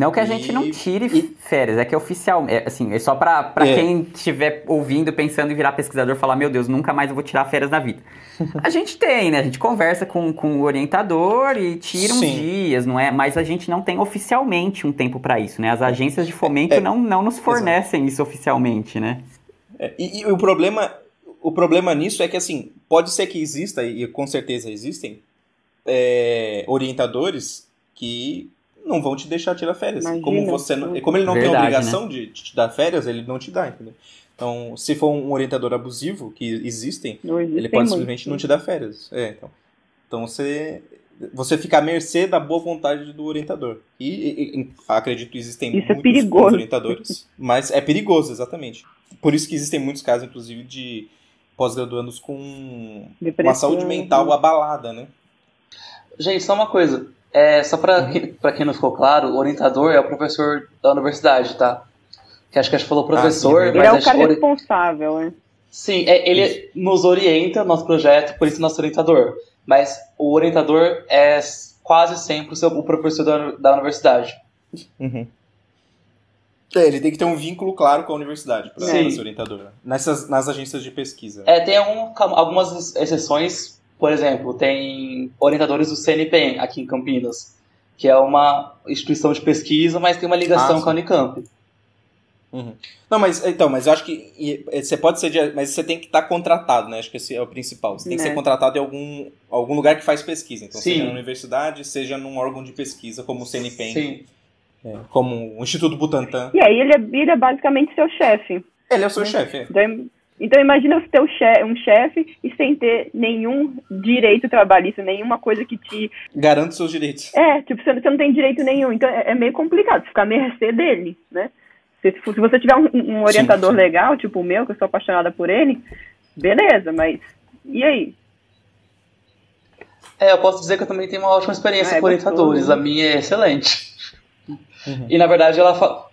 Não que a gente não tire e... férias, é que é oficial, é, assim, é só pra, pra é. quem estiver ouvindo, pensando em virar pesquisador, falar, meu Deus, nunca mais eu vou tirar férias na vida. a gente tem, né? A gente conversa com, com o orientador e tira uns dias, não é? Mas a gente não tem oficialmente um tempo para isso, né? As agências de fomento é. não, não nos fornecem Exato. isso oficialmente, né? É, e, e, o problema o problema nisso é que, assim, pode ser que exista, e com certeza existem, é, orientadores que não vão te deixar tirar férias. Imagina, como você não, como ele não Verdade, tem obrigação né? de, te dar férias, ele não te dá, entendeu? Então, se for um orientador abusivo, que existem, ele pode muito. simplesmente não te dar férias. É, então, então você você fica à mercê da boa vontade do orientador. E, e, e acredito que existem isso é muitos é orientadores, mas é perigoso, exatamente. Por isso que existem muitos casos, inclusive, de pós-graduandos com Depressão. uma saúde mental abalada, né? Gente, só uma coisa. É, só para uhum. quem, quem não ficou claro, o orientador é o professor da universidade, tá? Que acho que a gente falou professor, ah, sim, Ele é o cara ori... responsável, né? Sim, é, ele nos orienta no nosso projeto, por isso é nosso orientador. Mas o orientador é quase sempre o, seu, o professor da, da universidade. Uhum. É, ele tem que ter um vínculo claro com a universidade para ser orientador. Né? Nessas, nas agências de pesquisa. É, tem algum, algumas exceções, por exemplo, tem orientadores do CNPq aqui em Campinas, que é uma instituição de pesquisa, mas tem uma ligação ah, com a Unicamp. Uhum. Não, mas então, mas eu acho que você pode ser, de, mas você tem que estar tá contratado, né? Acho que esse é o principal. Você tem que é. ser contratado em algum, algum lugar que faz pesquisa. Então, Sim. seja na universidade, seja num órgão de pesquisa, como o CNPq. Sim. É, como o Instituto Butantan. E aí ele vira basicamente seu chefe. Ele é o seu né? chefe. É. Então, então imagina ter um chefe e sem ter nenhum direito trabalhista, nenhuma coisa que te... Garante seus direitos. É, tipo, você não tem direito nenhum. Então é, é meio complicado, ficar à mercê dele, né? Se, se você tiver um, um orientador sim, sim. legal, tipo o meu, que eu sou apaixonada por ele, beleza, mas e aí? É, eu posso dizer que eu também tenho uma ótima experiência ah, é com orientadores. Né? A minha é excelente. Uhum. E na verdade ela fala.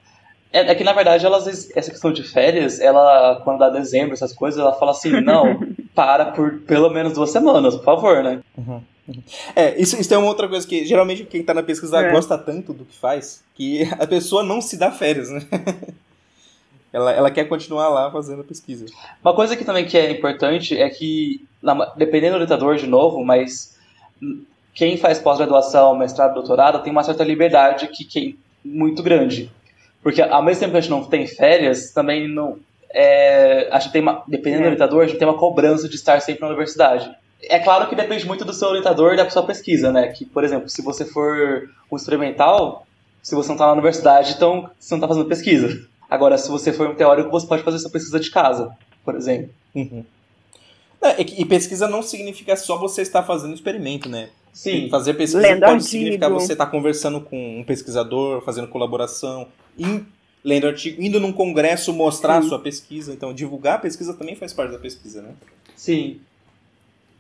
É, é, que na verdade elas, essa questão de férias, ela, quando dá dezembro, essas coisas, ela fala assim, não, para por pelo menos duas semanas, por favor, né? Uhum. uhum. É, isso, isso é uma outra coisa que geralmente quem tá na pesquisa é. gosta tanto do que faz que a pessoa não se dá férias, né? ela, ela quer continuar lá fazendo a pesquisa. Uma coisa que também que é importante é que, na, dependendo do orientador de novo, mas quem faz pós-graduação, mestrado, doutorado, tem uma certa liberdade que, que muito grande. Porque ao mesmo tempo que a gente não tem férias, também não. É, a gente tem uma, dependendo é. do orientador, a gente tem uma cobrança de estar sempre na universidade. É claro que depende muito do seu orientador e da sua pesquisa, né? Que, por exemplo, se você for um experimental, se você não está na universidade, então você não está fazendo pesquisa. Agora, se você for um teórico, você pode fazer sua pesquisa de casa, por exemplo. Uhum. É, e pesquisa não significa só você estar fazendo experimento, né? Sim. Fazer pesquisa lendo pode artigo. significar você estar conversando com um pesquisador, fazendo colaboração, in, lendo artigo, indo num congresso mostrar Sim. a sua pesquisa. Então, divulgar a pesquisa também faz parte da pesquisa, né? Sim.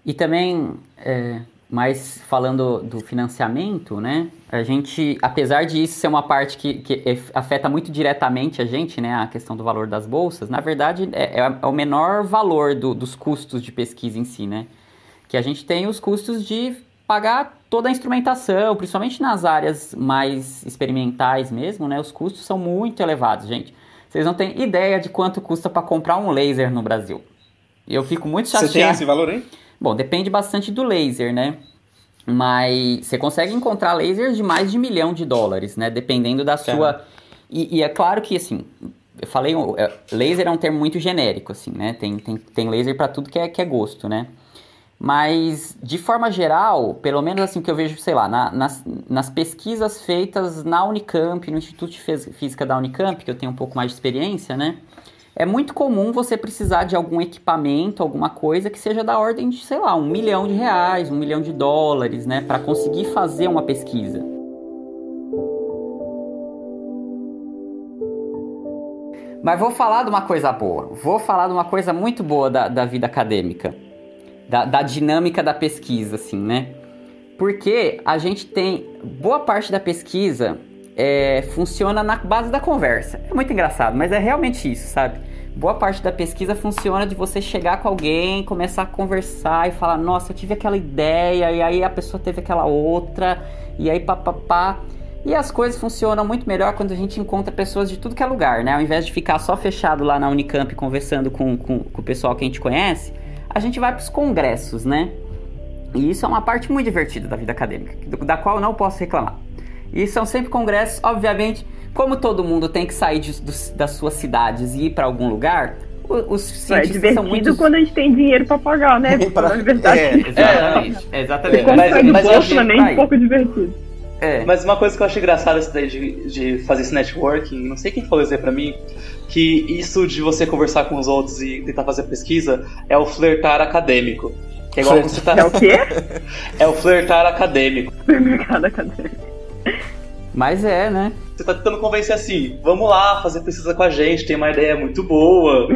E também, é, mas falando do financiamento, né? A gente, apesar de isso ser uma parte que, que afeta muito diretamente a gente, né? A questão do valor das bolsas, na verdade é, é o menor valor do, dos custos de pesquisa em si, né? Que a gente tem os custos de pagar toda a instrumentação, principalmente nas áreas mais experimentais mesmo, né? Os custos são muito elevados, gente. Vocês não têm ideia de quanto custa para comprar um laser no Brasil. Eu fico muito chateado. Você tem esse valor aí? Bom, depende bastante do laser, né? Mas você consegue encontrar lasers de mais de um milhão de dólares, né? Dependendo da sua. E, e, é claro que, assim, eu falei, é, laser é um termo muito genérico, assim, né? Tem, tem, tem laser para tudo que é, que é gosto, né? Mas, de forma geral, pelo menos assim que eu vejo, sei lá, na, nas, nas pesquisas feitas na Unicamp, no Instituto de Física da Unicamp, que eu tenho um pouco mais de experiência, né? É muito comum você precisar de algum equipamento, alguma coisa que seja da ordem de, sei lá, um milhão de reais, um milhão de dólares, né? Para conseguir fazer uma pesquisa. Mas vou falar de uma coisa boa. Vou falar de uma coisa muito boa da, da vida acadêmica da, da dinâmica da pesquisa, assim, né? Porque a gente tem boa parte da pesquisa é, funciona na base da conversa. É muito engraçado, mas é realmente isso, sabe? Boa parte da pesquisa funciona de você chegar com alguém, começar a conversar e falar: Nossa, eu tive aquela ideia, e aí a pessoa teve aquela outra, e aí papapá. E as coisas funcionam muito melhor quando a gente encontra pessoas de tudo que é lugar, né? Ao invés de ficar só fechado lá na Unicamp conversando com, com, com o pessoal que a gente conhece, a gente vai para os congressos, né? E isso é uma parte muito divertida da vida acadêmica, da qual eu não posso reclamar. E são sempre congressos, obviamente, como todo mundo tem que sair de, das suas cidades e ir para algum lugar, os cientistas é divertido são muito... quando a gente tem dinheiro para pagar, né? pra... verdade. É, exatamente. É, exatamente. Quando mas, sai do bolso também é um pouco divertido. É. Mas uma coisa que eu acho engraçada essa ideia de, de fazer esse networking, não sei quem falou isso aí pra mim, que isso de você conversar com os outros e tentar fazer pesquisa é o flertar acadêmico. Que é igual você tá... É o quê? é o flertar acadêmico. Flertar acadêmico. Mas é, né? Você tá tentando convencer assim, vamos lá fazer pesquisa com a gente, tem uma ideia muito boa,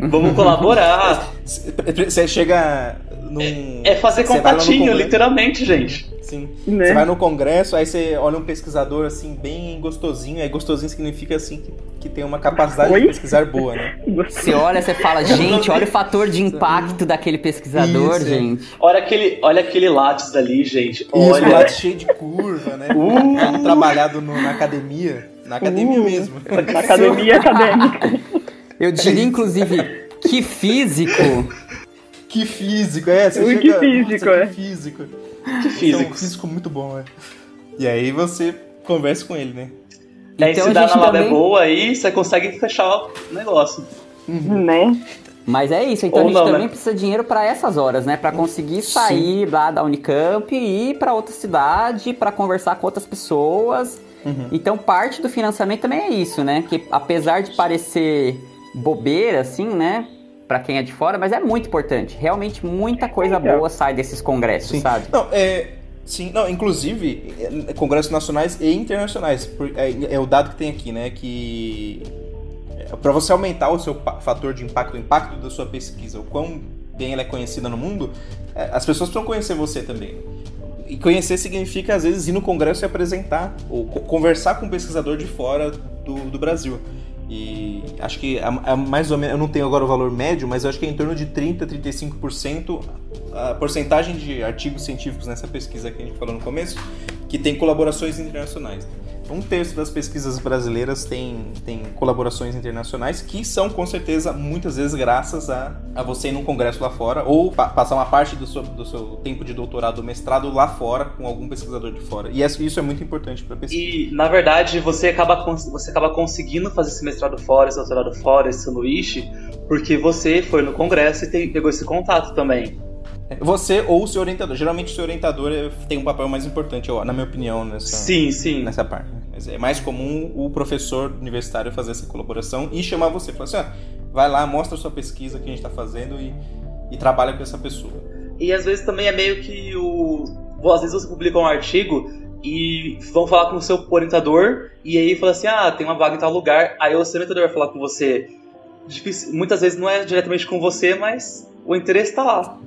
vamos colaborar. Você chega num... É, é fazer contatinho, literalmente, gente. Sim. Né? Você vai no congresso, aí você olha um pesquisador assim, bem gostosinho. Aí gostosinho significa assim que, que tem uma capacidade Oi? de pesquisar boa, né? Você olha, você fala, gente, olha o fator de impacto daquele pesquisador, Isso. gente. Olha aquele, olha aquele látis ali, gente. Olha. Isso, látis cheio de curva, né? Uh. Trabalhado no, na academia. Na academia uh. mesmo. Na academia acadêmica. Eu diria, inclusive, que físico. Que físico, é. Você chega, que físico, nossa, é. Que físico. Que físico. É um físico muito bom, é. E aí você conversa com ele, né? E aí então, se dá na também... é boa aí, você consegue fechar o negócio. Uhum. Né? Mas é isso, então Ou a gente não, também né? precisa de dinheiro para essas horas, né? Para conseguir sair Sim. lá da Unicamp e ir para outra cidade, para conversar com outras pessoas. Uhum. Então parte do financiamento também é isso, né? Que apesar de parecer bobeira, assim, né? Para quem é de fora, mas é muito importante. Realmente muita coisa então. boa sai desses congressos, sim. sabe? Não, é, sim, não, inclusive é, congressos nacionais e internacionais. É, é o dado que tem aqui, né, que é, para você aumentar o seu fator de impacto, o impacto da sua pesquisa, o quão bem ela é conhecida no mundo, é, as pessoas precisam conhecer você também. E conhecer significa, às vezes, ir no congresso e apresentar, ou conversar com um pesquisador de fora do, do Brasil. E acho que é, mais ou menos, eu não tenho agora o valor médio, mas acho que é em torno de 30, 35% a porcentagem de artigos científicos nessa pesquisa que a gente falou no começo, que tem colaborações internacionais um terço das pesquisas brasileiras tem, tem colaborações internacionais que são, com certeza, muitas vezes graças a, a você ir num congresso lá fora ou pa passar uma parte do seu, do seu tempo de doutorado ou mestrado lá fora com algum pesquisador de fora. E isso é muito importante para pesquisa. E, na verdade, você acaba, você acaba conseguindo fazer esse mestrado fora, esse doutorado fora, esse sanduíche, porque você foi no congresso e tem, pegou esse contato também. Você ou o seu orientador. Geralmente o seu orientador tem um papel mais importante, na minha opinião, nessa, sim, sim. nessa parte. Mas é mais comum o professor universitário fazer essa colaboração e chamar você. Falar assim, ah, vai lá, mostra a sua pesquisa que a gente está fazendo e, e trabalha com essa pessoa. E às vezes também é meio que o... Às vezes você publica um artigo e vão falar com o seu orientador e aí fala assim, ah, tem uma vaga em tal lugar. Aí o seu orientador vai falar com você. Difícil, muitas vezes não é diretamente com você, mas o interesse está lá.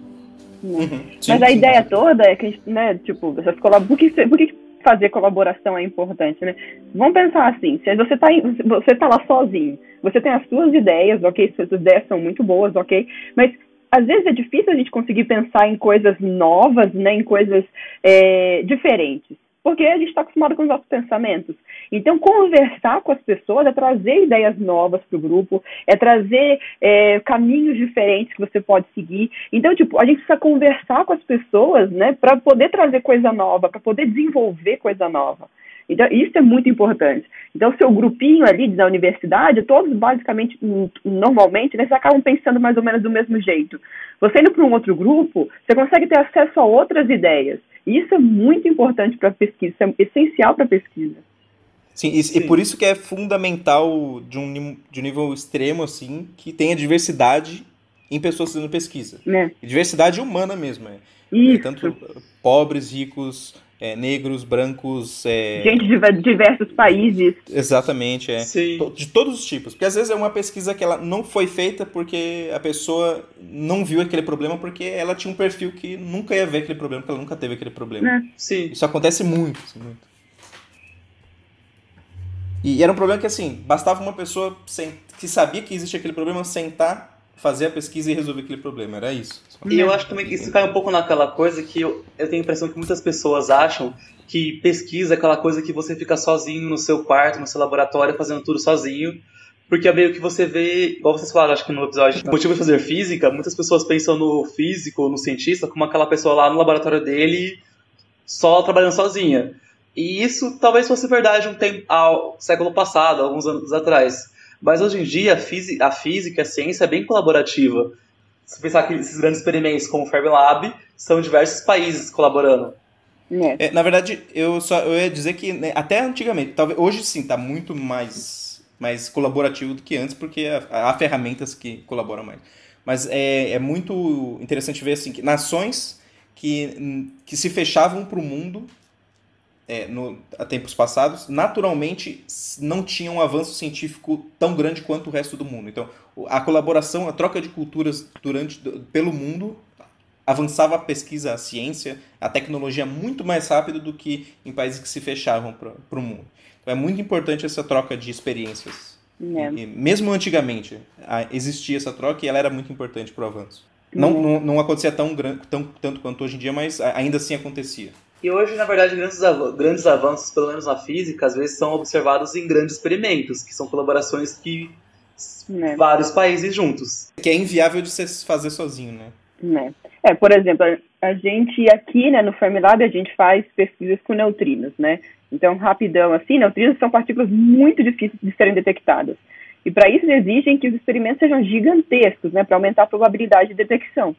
Uhum. Sim, Mas a sim. ideia toda é que a gente, né, tipo, essas colab... por, que, por que fazer colaboração é importante, né? Vamos pensar assim, se você está você tá lá sozinho, você tem as suas ideias, ok? Suas ideias são muito boas, ok? Mas às vezes é difícil a gente conseguir pensar em coisas novas, né, em coisas é, diferentes porque a gente está acostumado com os nossos pensamentos. Então, conversar com as pessoas é trazer ideias novas para o grupo, é trazer é, caminhos diferentes que você pode seguir. Então, tipo, a gente precisa conversar com as pessoas, né, para poder trazer coisa nova, para poder desenvolver coisa nova. Então, isso é muito importante. Então, seu grupinho ali da universidade, todos basicamente, normalmente, né, acabam pensando mais ou menos do mesmo jeito. Você indo para um outro grupo, você consegue ter acesso a outras ideias. Isso é muito importante para a pesquisa, é essencial para a pesquisa. Sim, e, Sim. e, por isso que é fundamental de um, de um nível extremo, assim, que tenha diversidade em pessoas fazendo pesquisa. É. Diversidade humana mesmo, é. Isso. É, tanto pobres, ricos, é, negros, brancos. É... Gente de diversos países. Exatamente, é. Sim. De todos os tipos. Porque às vezes é uma pesquisa que ela não foi feita porque a pessoa não viu aquele problema, porque ela tinha um perfil que nunca ia ver aquele problema, porque ela nunca teve aquele problema. É. Sim. Isso acontece muito, assim, muito. E era um problema que, assim, bastava uma pessoa que sabia que existia aquele problema sentar fazer a pesquisa e resolver aquele problema, era isso. E eu acho também que isso cai um pouco naquela coisa que eu, eu tenho a impressão que muitas pessoas acham que pesquisa é aquela coisa que você fica sozinho no seu quarto, no seu laboratório, fazendo tudo sozinho. Porque é meio que você vê, igual vocês falaram, acho que no episódio, o motivo de fazer física, muitas pessoas pensam no físico, no cientista, como aquela pessoa lá no laboratório dele, só trabalhando sozinha. E isso talvez fosse verdade um tempo, ao século passado, alguns anos atrás. Mas hoje em dia a física, a, física, a ciência é bem colaborativa. Se pensar que esses grandes experimentos como o FabLab são diversos países colaborando. É. É, na verdade, eu só eu ia dizer que né, até antigamente, talvez hoje sim está muito mais, mais colaborativo do que antes, porque há, há ferramentas que colaboram mais. Mas é, é muito interessante ver assim que nações que, que se fechavam para o mundo é, no, a tempos passados, naturalmente não tinha um avanço científico tão grande quanto o resto do mundo. Então, a colaboração, a troca de culturas durante pelo mundo avançava a pesquisa, a ciência, a tecnologia muito mais rápido do que em países que se fechavam para o mundo. Então é muito importante essa troca de experiências. É. E, mesmo antigamente existia essa troca e ela era muito importante para o avanço. Não, uhum. não, não acontecia tão, tão, tanto quanto hoje em dia, mas ainda assim acontecia. E hoje, na verdade, grandes, grandes avanços, pelo menos na física, às vezes são observados em grandes experimentos, que são colaborações que né. vários países juntos. Que é inviável de se fazer sozinho, né? né? É, por exemplo, a gente aqui, né, no Fermilab, a gente faz pesquisas com neutrinos, né? Então, rapidão, assim, neutrinos são partículas muito difíceis de serem detectadas. E para isso exigem que os experimentos sejam gigantescos, né, para aumentar a probabilidade de detecção.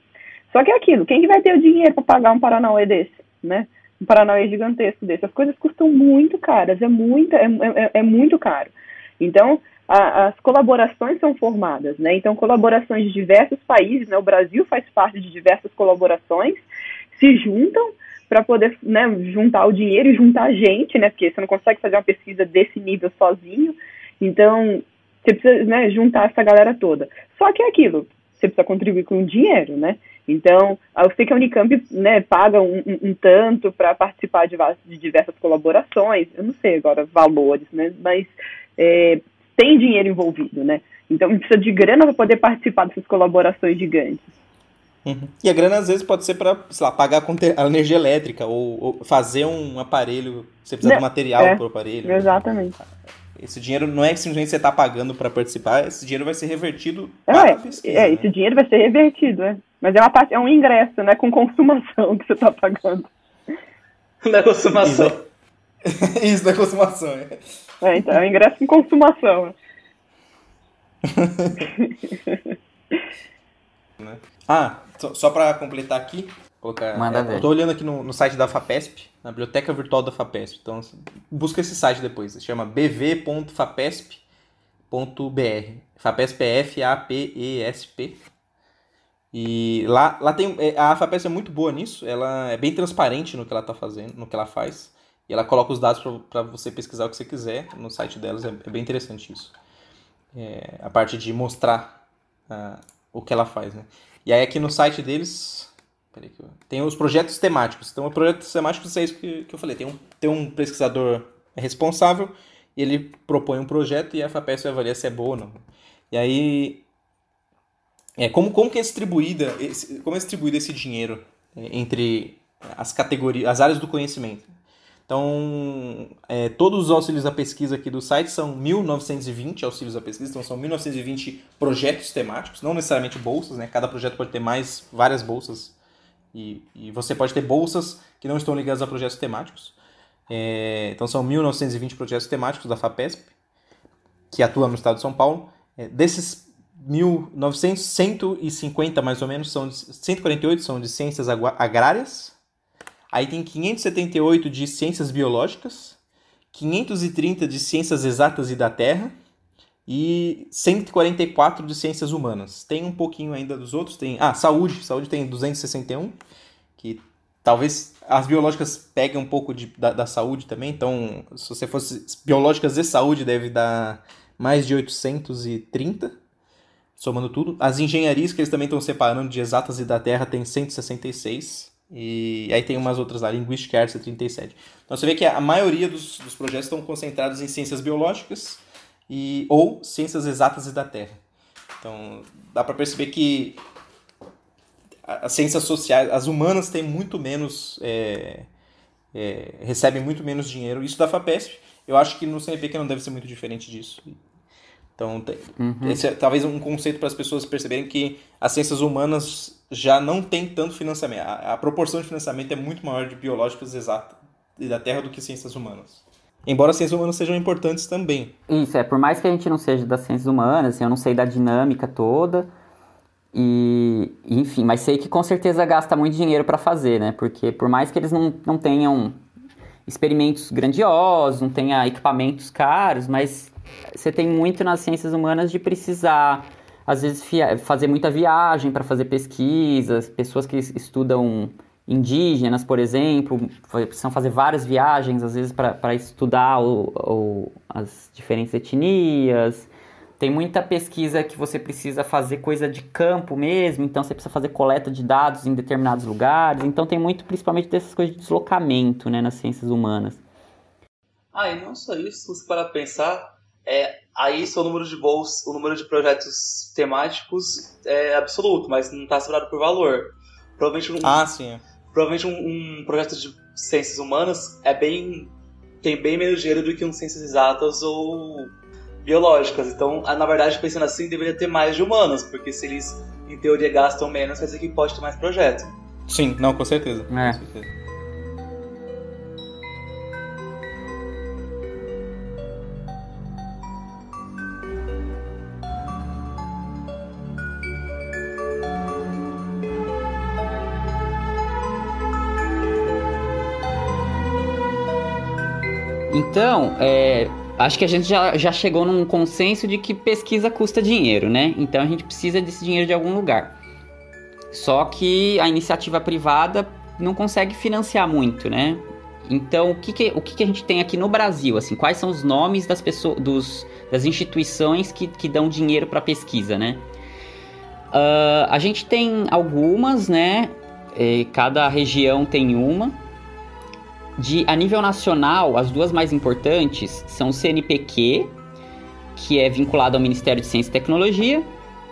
Só que é aquilo, quem que vai ter o dinheiro para pagar um Paranauê desse, né? Um Paranauê gigantesco desse. As coisas custam muito caras, é, muito, é, é, é muito caro. Então, a, as colaborações são formadas, né? Então, colaborações de diversos países, né? O Brasil faz parte de diversas colaborações, se juntam para poder né, juntar o dinheiro e juntar gente, né? Porque você não consegue fazer uma pesquisa desse nível sozinho. Então, você precisa né, juntar essa galera toda. Só que é aquilo, você precisa contribuir com dinheiro, né? Então, eu sei que a Unicamp né, paga um, um, um tanto para participar de, de, diversas colaborações, eu não sei agora valores, né? Mas é, tem dinheiro envolvido, né? Então, precisa de grana para poder participar dessas colaborações gigantes. Uhum. E a grana às vezes pode ser para, sei lá, pagar a energia elétrica ou, ou, fazer um aparelho, você precisa de né, material é, para o aparelho. Exatamente. Né? Esse dinheiro não é simplesmente você está pagando para participar, esse dinheiro vai ser revertido é, para a pesquisa. É, né? esse dinheiro vai ser revertido, é. Mas é, uma parte, é um ingresso, né? Com consumação que você está pagando. Da consumação. Isso, Isso da consumação, é. É, então, é um ingresso com consumação. ah, só, só para completar aqui, colocar. Manda é, ver. Eu tô olhando aqui no, no, site da FAPESP, na biblioteca virtual da FAPESP. Então, busca esse site depois. Se chama bv.fapesp.br. FAPESP é F-A-P-E-S-P. E lá, lá tem. É, a FAPESP é muito boa nisso. Ela é bem transparente no que ela tá fazendo, no que ela faz. E ela coloca os dados para você pesquisar o que você quiser no site delas. É, é bem interessante isso. É, a parte de mostrar uh, o que ela faz, né? E aí aqui no site deles eu... Tem os projetos temáticos. Então, os projetos temáticos é isso que, que eu falei. Tem um, tem um pesquisador responsável, ele propõe um projeto e a FAPESP avalia se é bom ou não. E aí, é, como, como que é distribuída, esse, como é distribuído esse dinheiro é, entre as categorias, as áreas do conhecimento? Então, é, todos os auxílios à pesquisa aqui do site são 1.920 auxílios à pesquisa, então são 1.920 projetos temáticos, não necessariamente bolsas, né? Cada projeto pode ter mais várias bolsas e, e você pode ter bolsas que não estão ligadas a projetos temáticos. É, então são 1.920 projetos temáticos da FAPESP, que atuam no estado de São Paulo. É, desses 1.900, 150 mais ou menos, são de, 148 são de ciências agrárias. Aí tem 578 de ciências biológicas, 530 de ciências exatas e da terra, e 144 de ciências humanas. Tem um pouquinho ainda dos outros, tem, ah, saúde, saúde tem 261, que talvez as biológicas peguem um pouco de, da, da saúde também, então se você fosse biológicas e saúde deve dar mais de 830, somando tudo. As engenharias que eles também estão separando de exatas e da terra tem 166, e aí tem umas outras lá, Linguistic Arts 37. Então você vê que a maioria dos, dos projetos estão concentrados em ciências biológicas, e ou ciências exatas e da Terra. Então, dá para perceber que as ciências sociais, as humanas têm muito menos, é, é, recebem muito menos dinheiro. Isso da FAPESP, eu acho que no CNPq não deve ser muito diferente disso. Então, tem, uhum. esse é talvez um conceito para as pessoas perceberem que as ciências humanas já não tem tanto financiamento. A, a proporção de financiamento é muito maior de biológicas exatas e da Terra do que ciências humanas. Embora as ciências humanas sejam importantes também. Isso, é. Por mais que a gente não seja das ciências humanas, assim, eu não sei da dinâmica toda. E, enfim, mas sei que com certeza gasta muito dinheiro para fazer, né? Porque por mais que eles não, não tenham experimentos grandiosos, não tenha equipamentos caros, mas você tem muito nas ciências humanas de precisar, às vezes, fazer muita viagem para fazer pesquisas, pessoas que estudam indígenas, por exemplo, precisam fazer várias viagens, às vezes, para estudar o, o, as diferentes etnias. tem muita pesquisa que você precisa fazer coisa de campo mesmo, então você precisa fazer coleta de dados em determinados lugares. Então tem muito, principalmente, dessas coisas de deslocamento né, nas ciências humanas. Ah, e não só isso, se você parar pensar, é, aí o número de voos, o número de projetos temáticos é absoluto, mas não está separado por valor. Provavelmente um, ah, sim. Provavelmente um, um, projeto de ciências humanas é bem tem bem menos dinheiro do que um ciências exatas ou biológicas. Então, na verdade, pensando assim, deveria ter mais de humanos, porque se eles, em teoria, gastam menos, quer dizer que pode ter mais projeto. Sim, não, com certeza. É. Com certeza. Então, é, acho que a gente já, já chegou num consenso de que pesquisa custa dinheiro, né? Então a gente precisa desse dinheiro de algum lugar. Só que a iniciativa privada não consegue financiar muito, né? Então, o que, que o que, que, a gente tem aqui no Brasil? Assim, quais são os nomes das pessoas, dos, das instituições que, que dão dinheiro para pesquisa, né? Uh, a gente tem algumas, né? E cada região tem uma. De, a nível nacional, as duas mais importantes são o CNPq, que é vinculado ao Ministério de Ciência e Tecnologia,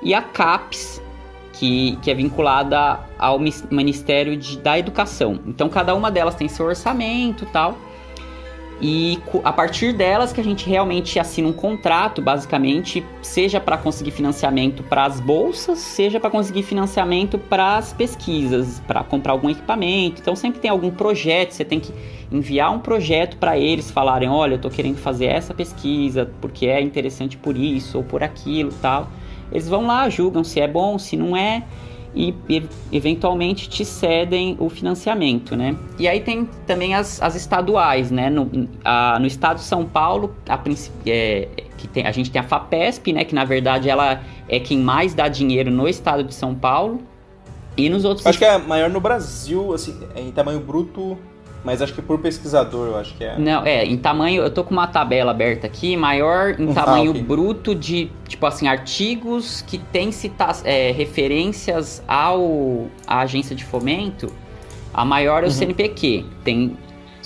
e a CAPES, que, que é vinculada ao Ministério de, da Educação. Então, cada uma delas tem seu orçamento tal. E a partir delas que a gente realmente assina um contrato, basicamente, seja para conseguir financiamento para as bolsas, seja para conseguir financiamento para as pesquisas, para comprar algum equipamento. Então sempre tem algum projeto, você tem que enviar um projeto para eles falarem, olha, eu estou querendo fazer essa pesquisa porque é interessante por isso ou por aquilo, tal. Eles vão lá, julgam se é bom, se não é e, eventualmente te cedem o financiamento, né? E aí tem também as, as estaduais, né? No, a, no estado de São Paulo, a, é, que tem, a gente tem a FAPESP, né? Que na verdade ela é quem mais dá dinheiro no estado de São Paulo. E nos outros... Acho que é maior no Brasil, assim, em tamanho bruto mas acho que por pesquisador, eu acho que é. Não, é, em tamanho, eu tô com uma tabela aberta aqui, maior em ah, tamanho okay. bruto de, tipo assim, artigos que tem cita é, referências ao à agência de fomento, a maior é o uhum. CNPq. Tem.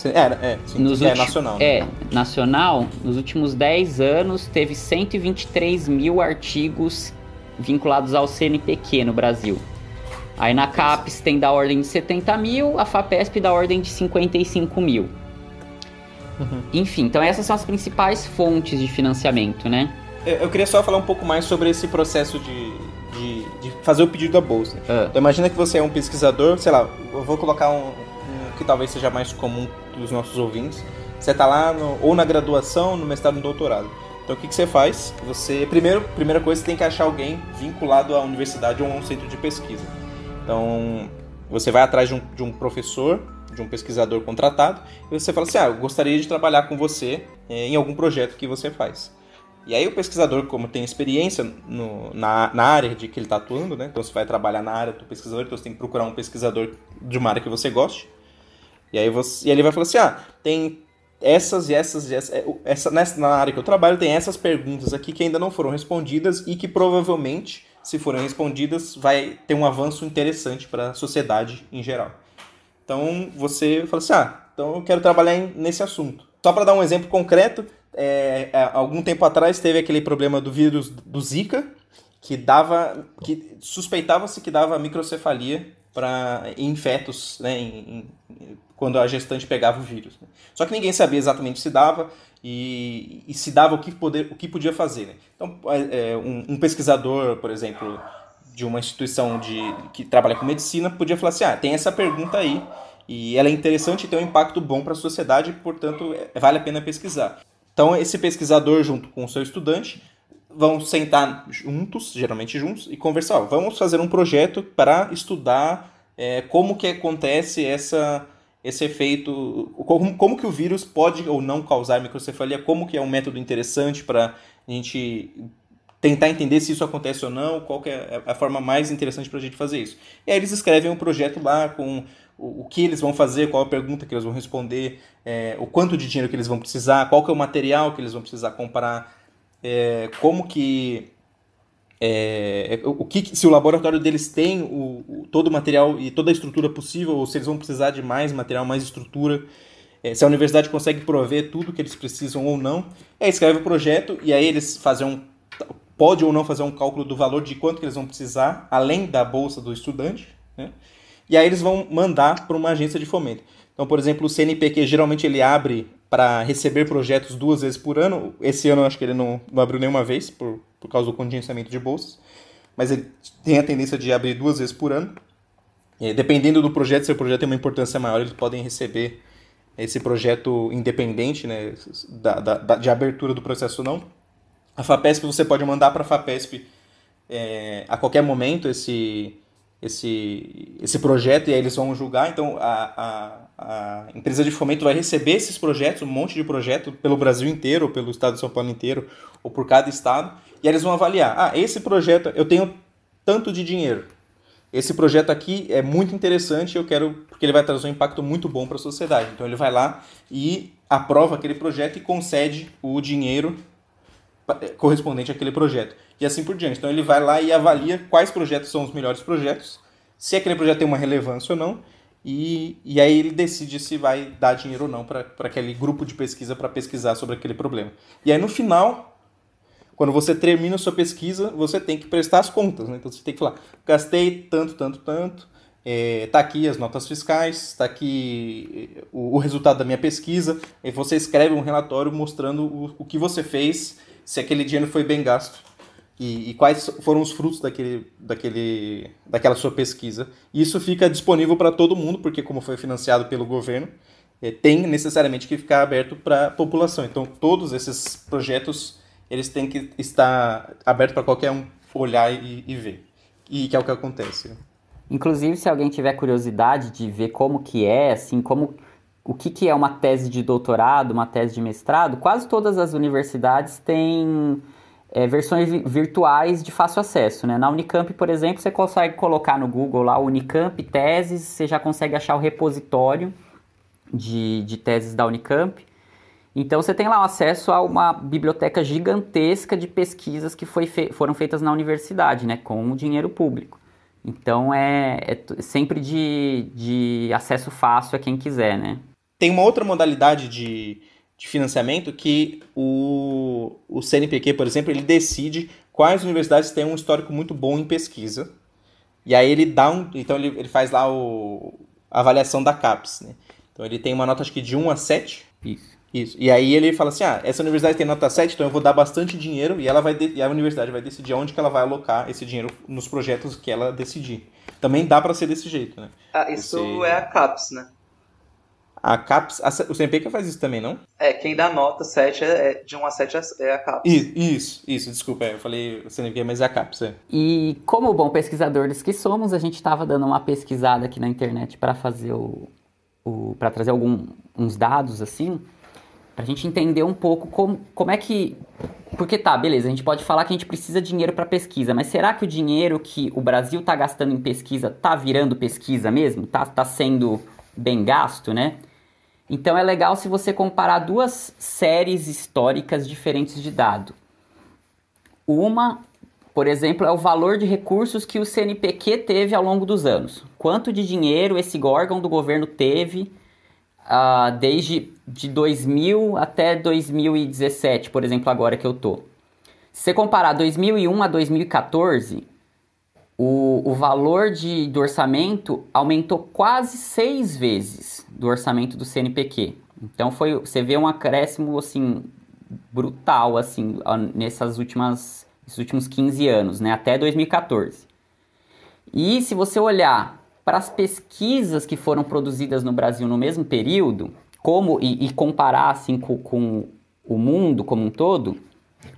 É, é, sim, nos é nacional. Né? É, nacional, nos últimos 10 anos teve 123 mil artigos vinculados ao CNPq no Brasil. Aí na CAPES tem da ordem de 70 mil, a FAPESP da ordem de 55 mil. Uhum. Enfim, então essas são as principais fontes de financiamento, né? Eu queria só falar um pouco mais sobre esse processo de, de, de fazer o pedido da bolsa. Ah. Então imagina que você é um pesquisador, sei lá, eu vou colocar um, um que talvez seja mais comum dos nossos ouvintes. Você está lá no, ou na graduação, no mestrado, no doutorado. Então o que, que você faz? Você primeiro, primeira coisa, você tem que achar alguém vinculado à universidade ou a um centro de pesquisa. Então, você vai atrás de um, de um professor, de um pesquisador contratado, e você fala assim: Ah, eu gostaria de trabalhar com você é, em algum projeto que você faz. E aí o pesquisador, como tem experiência no, na, na área de que ele está atuando, né? Então você vai trabalhar na área do pesquisador, então você tem que procurar um pesquisador de uma área que você goste. E aí você, e ele vai falar assim: ah, tem essas e essas e essas, é, essa, nessa, na área que eu trabalho tem essas perguntas aqui que ainda não foram respondidas e que provavelmente se forem respondidas, vai ter um avanço interessante para a sociedade em geral. Então você fala assim: ah, então eu quero trabalhar nesse assunto. Só para dar um exemplo concreto, é, é, algum tempo atrás teve aquele problema do vírus do Zika, que dava, que suspeitava-se que dava microcefalia para em fetos, né, em, em, quando a gestante pegava o vírus. Né? Só que ninguém sabia exatamente se dava e, e se dava o que, poder, o que podia fazer. Né? Então, é, é, um, um, pesquisador, por exemplo, de uma instituição de, que trabalha com medicina, podia falar assim: ah, tem essa pergunta aí, e ela é interessante e tem um impacto bom para a sociedade, portanto, é, vale a pena pesquisar. Então, esse pesquisador, junto com o seu estudante, vão sentar juntos, geralmente juntos, e conversar. Vamos fazer um projeto para estudar é, como que acontece essa esse efeito, como, como que o vírus pode ou não causar microcefalia, como que é um método interessante para a gente tentar entender se isso acontece ou não, qual é a forma mais interessante para a gente fazer isso. E aí eles escrevem um projeto lá com o, o, que eles vão fazer, qual a pergunta que eles vão responder, é, o quanto de dinheiro que eles vão precisar, qual que é o material que eles vão precisar comprar, é, como que é, o que se o laboratório deles tem o, o, todo o material e toda a estrutura possível ou se eles vão precisar de mais material, mais estrutura, é, se a universidade consegue prover tudo que eles precisam ou não, é, escreve o projeto e aí eles fazem um pode ou não fazer um cálculo do valor de quanto que eles vão precisar além da bolsa do estudante, né? E aí eles vão mandar para uma agência de fomento. Então, por exemplo, o CNPq geralmente ele abre para receber projetos duas vezes por ano. Esse ano acho que ele não, não abriu nenhuma vez por, por causa do contingenciamento de bolsas, mas ele tem a tendência de abrir duas vezes por ano. E, dependendo do projeto, se o projeto tem uma importância maior, eles podem receber esse projeto independente né, da, da, de abertura do processo ou não. A FAPESP você pode mandar para a FAPESP é, a qualquer momento esse, esse, esse projeto e aí eles vão julgar. Então a, a, a empresa de fomento vai receber esses projetos, um monte de projeto pelo Brasil inteiro, ou pelo estado de São Paulo inteiro, ou por cada estado, e eles vão avaliar. Ah, esse projeto eu tenho tanto de dinheiro. Esse projeto aqui é muito interessante, eu quero porque ele vai trazer um impacto muito bom para a sociedade. Então ele vai lá e aprova aquele projeto e concede o dinheiro correspondente àquele projeto. E assim por diante. Então ele vai lá e avalia quais projetos são os melhores projetos, se aquele projeto tem uma relevância ou não, e, e aí ele decide se vai dar dinheiro ou não para aquele grupo de pesquisa para pesquisar sobre aquele problema. E aí no final, quando você termina a sua pesquisa, você tem que prestar as contas. Né? Então você tem que falar, gastei tanto, tanto, tanto, é, tá aqui as notas fiscais, está aqui o, o, resultado da minha pesquisa, e você escreve um relatório mostrando o, o que você fez se aquele dinheiro foi bem gasto e, e, quais foram os frutos daquele, daquele, daquela sua pesquisa. Isso fica disponível para todo mundo, porque como foi financiado pelo governo, é, tem necessariamente que ficar aberto para a população. Então, todos esses projetos eles têm que estar abertos para qualquer um olhar e, e, ver. E que é o que acontece. Inclusive, se alguém tiver curiosidade de ver como que é, assim, como o que, que é uma tese de doutorado, uma tese de mestrado, quase todas as universidades têm é, versões virtuais de fácil acesso. Né? Na Unicamp, por exemplo, você consegue colocar no Google lá Unicamp Teses, você já consegue achar o repositório de, de teses da Unicamp. Então você tem lá acesso a uma biblioteca gigantesca de pesquisas que fe foram feitas na universidade, né, com o dinheiro público. Então é, é sempre de, de acesso fácil a quem quiser, né? Tem uma outra modalidade de, de financiamento que o, o CNPq, por exemplo, ele decide quais universidades têm um histórico muito bom em pesquisa. E aí ele dá um. Então ele, ele faz lá o, a avaliação da CAPES. Né? Então ele tem uma nota acho que de 1 a 7. Isso. Isso. E aí ele fala assim: ah, essa universidade tem nota 7, então eu vou dar bastante dinheiro e ela vai de... e a universidade vai decidir onde que ela vai alocar esse dinheiro nos projetos que ela decidir. Também dá para ser desse jeito, né? Ah, isso Você... é a CAPES, né? A CAPES, a, o CNPq faz isso também, não? É, quem dá nota 7 é, é, de 1 a 7 é a CAPES. Isso, isso, desculpa, eu falei o CNPq, mas é a CAPES, é. E como bom pesquisadores que somos, a gente estava dando uma pesquisada aqui na internet para fazer o, o para trazer alguns dados assim, para a gente entender um pouco como, como é que porque tá, beleza, a gente pode falar que a gente precisa de dinheiro para pesquisa, mas será que o dinheiro que o Brasil está gastando em pesquisa tá virando pesquisa mesmo? Tá, tá sendo bem gasto, né? Então é legal se você comparar duas séries históricas diferentes de dado. Uma, por exemplo, é o valor de recursos que o CNPq teve ao longo dos anos. Quanto de dinheiro esse órgão do governo teve uh, desde de 2000 até 2017, por exemplo, agora que eu tô. Se você comparar 2001 a 2014, o, o valor de, do orçamento aumentou quase seis vezes do orçamento do CNPq. Então foi, você vê um acréscimo assim brutal assim nessas últimas esses últimos 15 anos, né, até 2014. E se você olhar para as pesquisas que foram produzidas no Brasil no mesmo período, como e, e comparar assim com, com o mundo como um todo,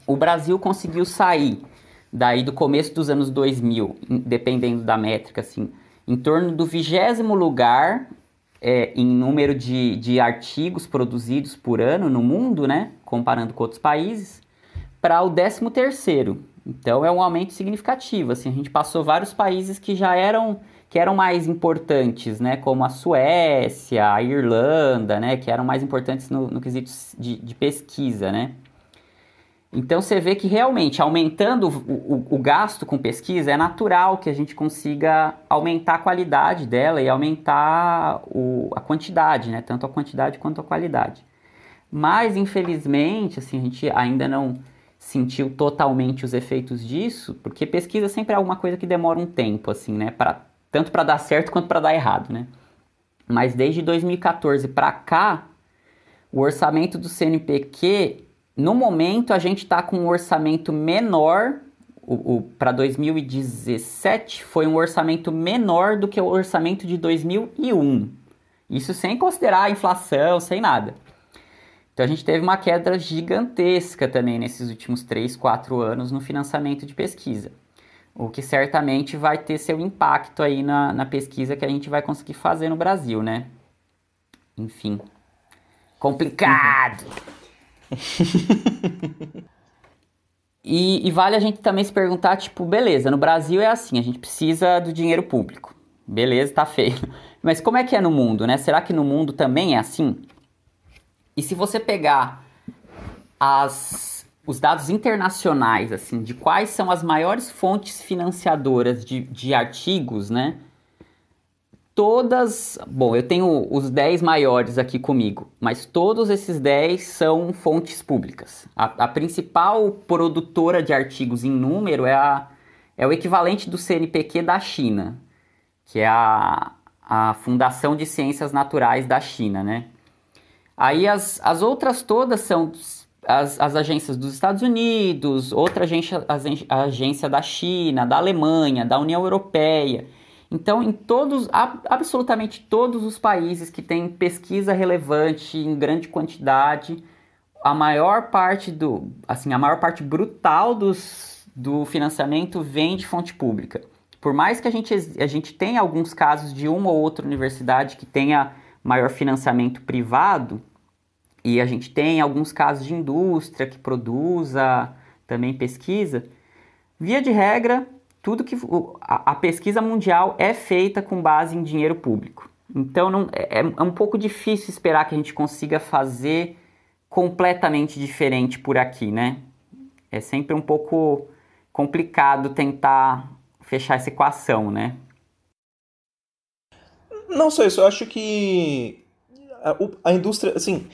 o Brasil conseguiu sair daí do começo dos anos 2000, dependendo da métrica, assim, em torno do vigésimo lugar é, em número de, de artigos produzidos por ano no mundo, né, comparando com outros países, para o décimo terceiro. Então é um aumento significativo. Assim, a gente passou vários países que já eram que eram mais importantes, né, como a Suécia, a Irlanda, né, que eram mais importantes no, no quesito de, de pesquisa, né. Então você vê que realmente aumentando o, o, o, gasto com pesquisa é natural que a gente consiga aumentar a qualidade dela e aumentar o, a quantidade, né? Tanto a quantidade quanto a qualidade. Mas infelizmente, assim, a gente ainda não sentiu totalmente os efeitos disso, porque pesquisa sempre é alguma coisa que demora um tempo, assim, né? Pra, tanto para dar certo quanto para dar errado, né? Mas desde 2014 para cá, o orçamento do CNPq no momento, a gente está com um orçamento menor. O, o para 2017 foi um orçamento menor do que o orçamento de 2001. Isso sem considerar a inflação, sem nada. Então a gente teve uma queda gigantesca também nesses últimos 3, 4 anos no financiamento de pesquisa. O que certamente vai ter seu impacto aí na, na pesquisa que a gente vai conseguir fazer no Brasil, né? Enfim. Complicado! e, e, vale a gente também se perguntar, tipo, beleza, no Brasil é assim, a gente precisa do dinheiro público. Beleza, tá feio. Mas como é que é no mundo, né? Será que no mundo também é assim? E se você pegar as, os dados internacionais, assim, de quais são as maiores fontes financiadoras de, de artigos, né? Todas. Bom, eu tenho os 10 maiores aqui comigo, mas todos esses 10 são fontes públicas. A, a, principal produtora de artigos em número é, a, é o equivalente do CNPq da China, que é a, a Fundação de Ciências Naturais da China, né? Aí as, as outras todas são as, as agências dos Estados Unidos, outra agência, agência da China, da Alemanha, da União Europeia. Então, em todos, absolutamente todos os países que têm pesquisa relevante em grande quantidade, a maior parte do, assim, a maior parte brutal dos, do financiamento vem de fonte pública. Por mais que a gente, a gente tenha alguns casos de uma ou outra universidade que tenha maior financiamento privado, e a gente tem alguns casos de indústria que produza também pesquisa, via de regra, tudo que a, a, pesquisa mundial é feita com base em dinheiro público. Então não, é, é um pouco difícil esperar que a gente consiga fazer completamente diferente por aqui, né? É sempre um pouco complicado tentar fechar essa equação, né? Não só isso, eu acho que a, a indústria, assim,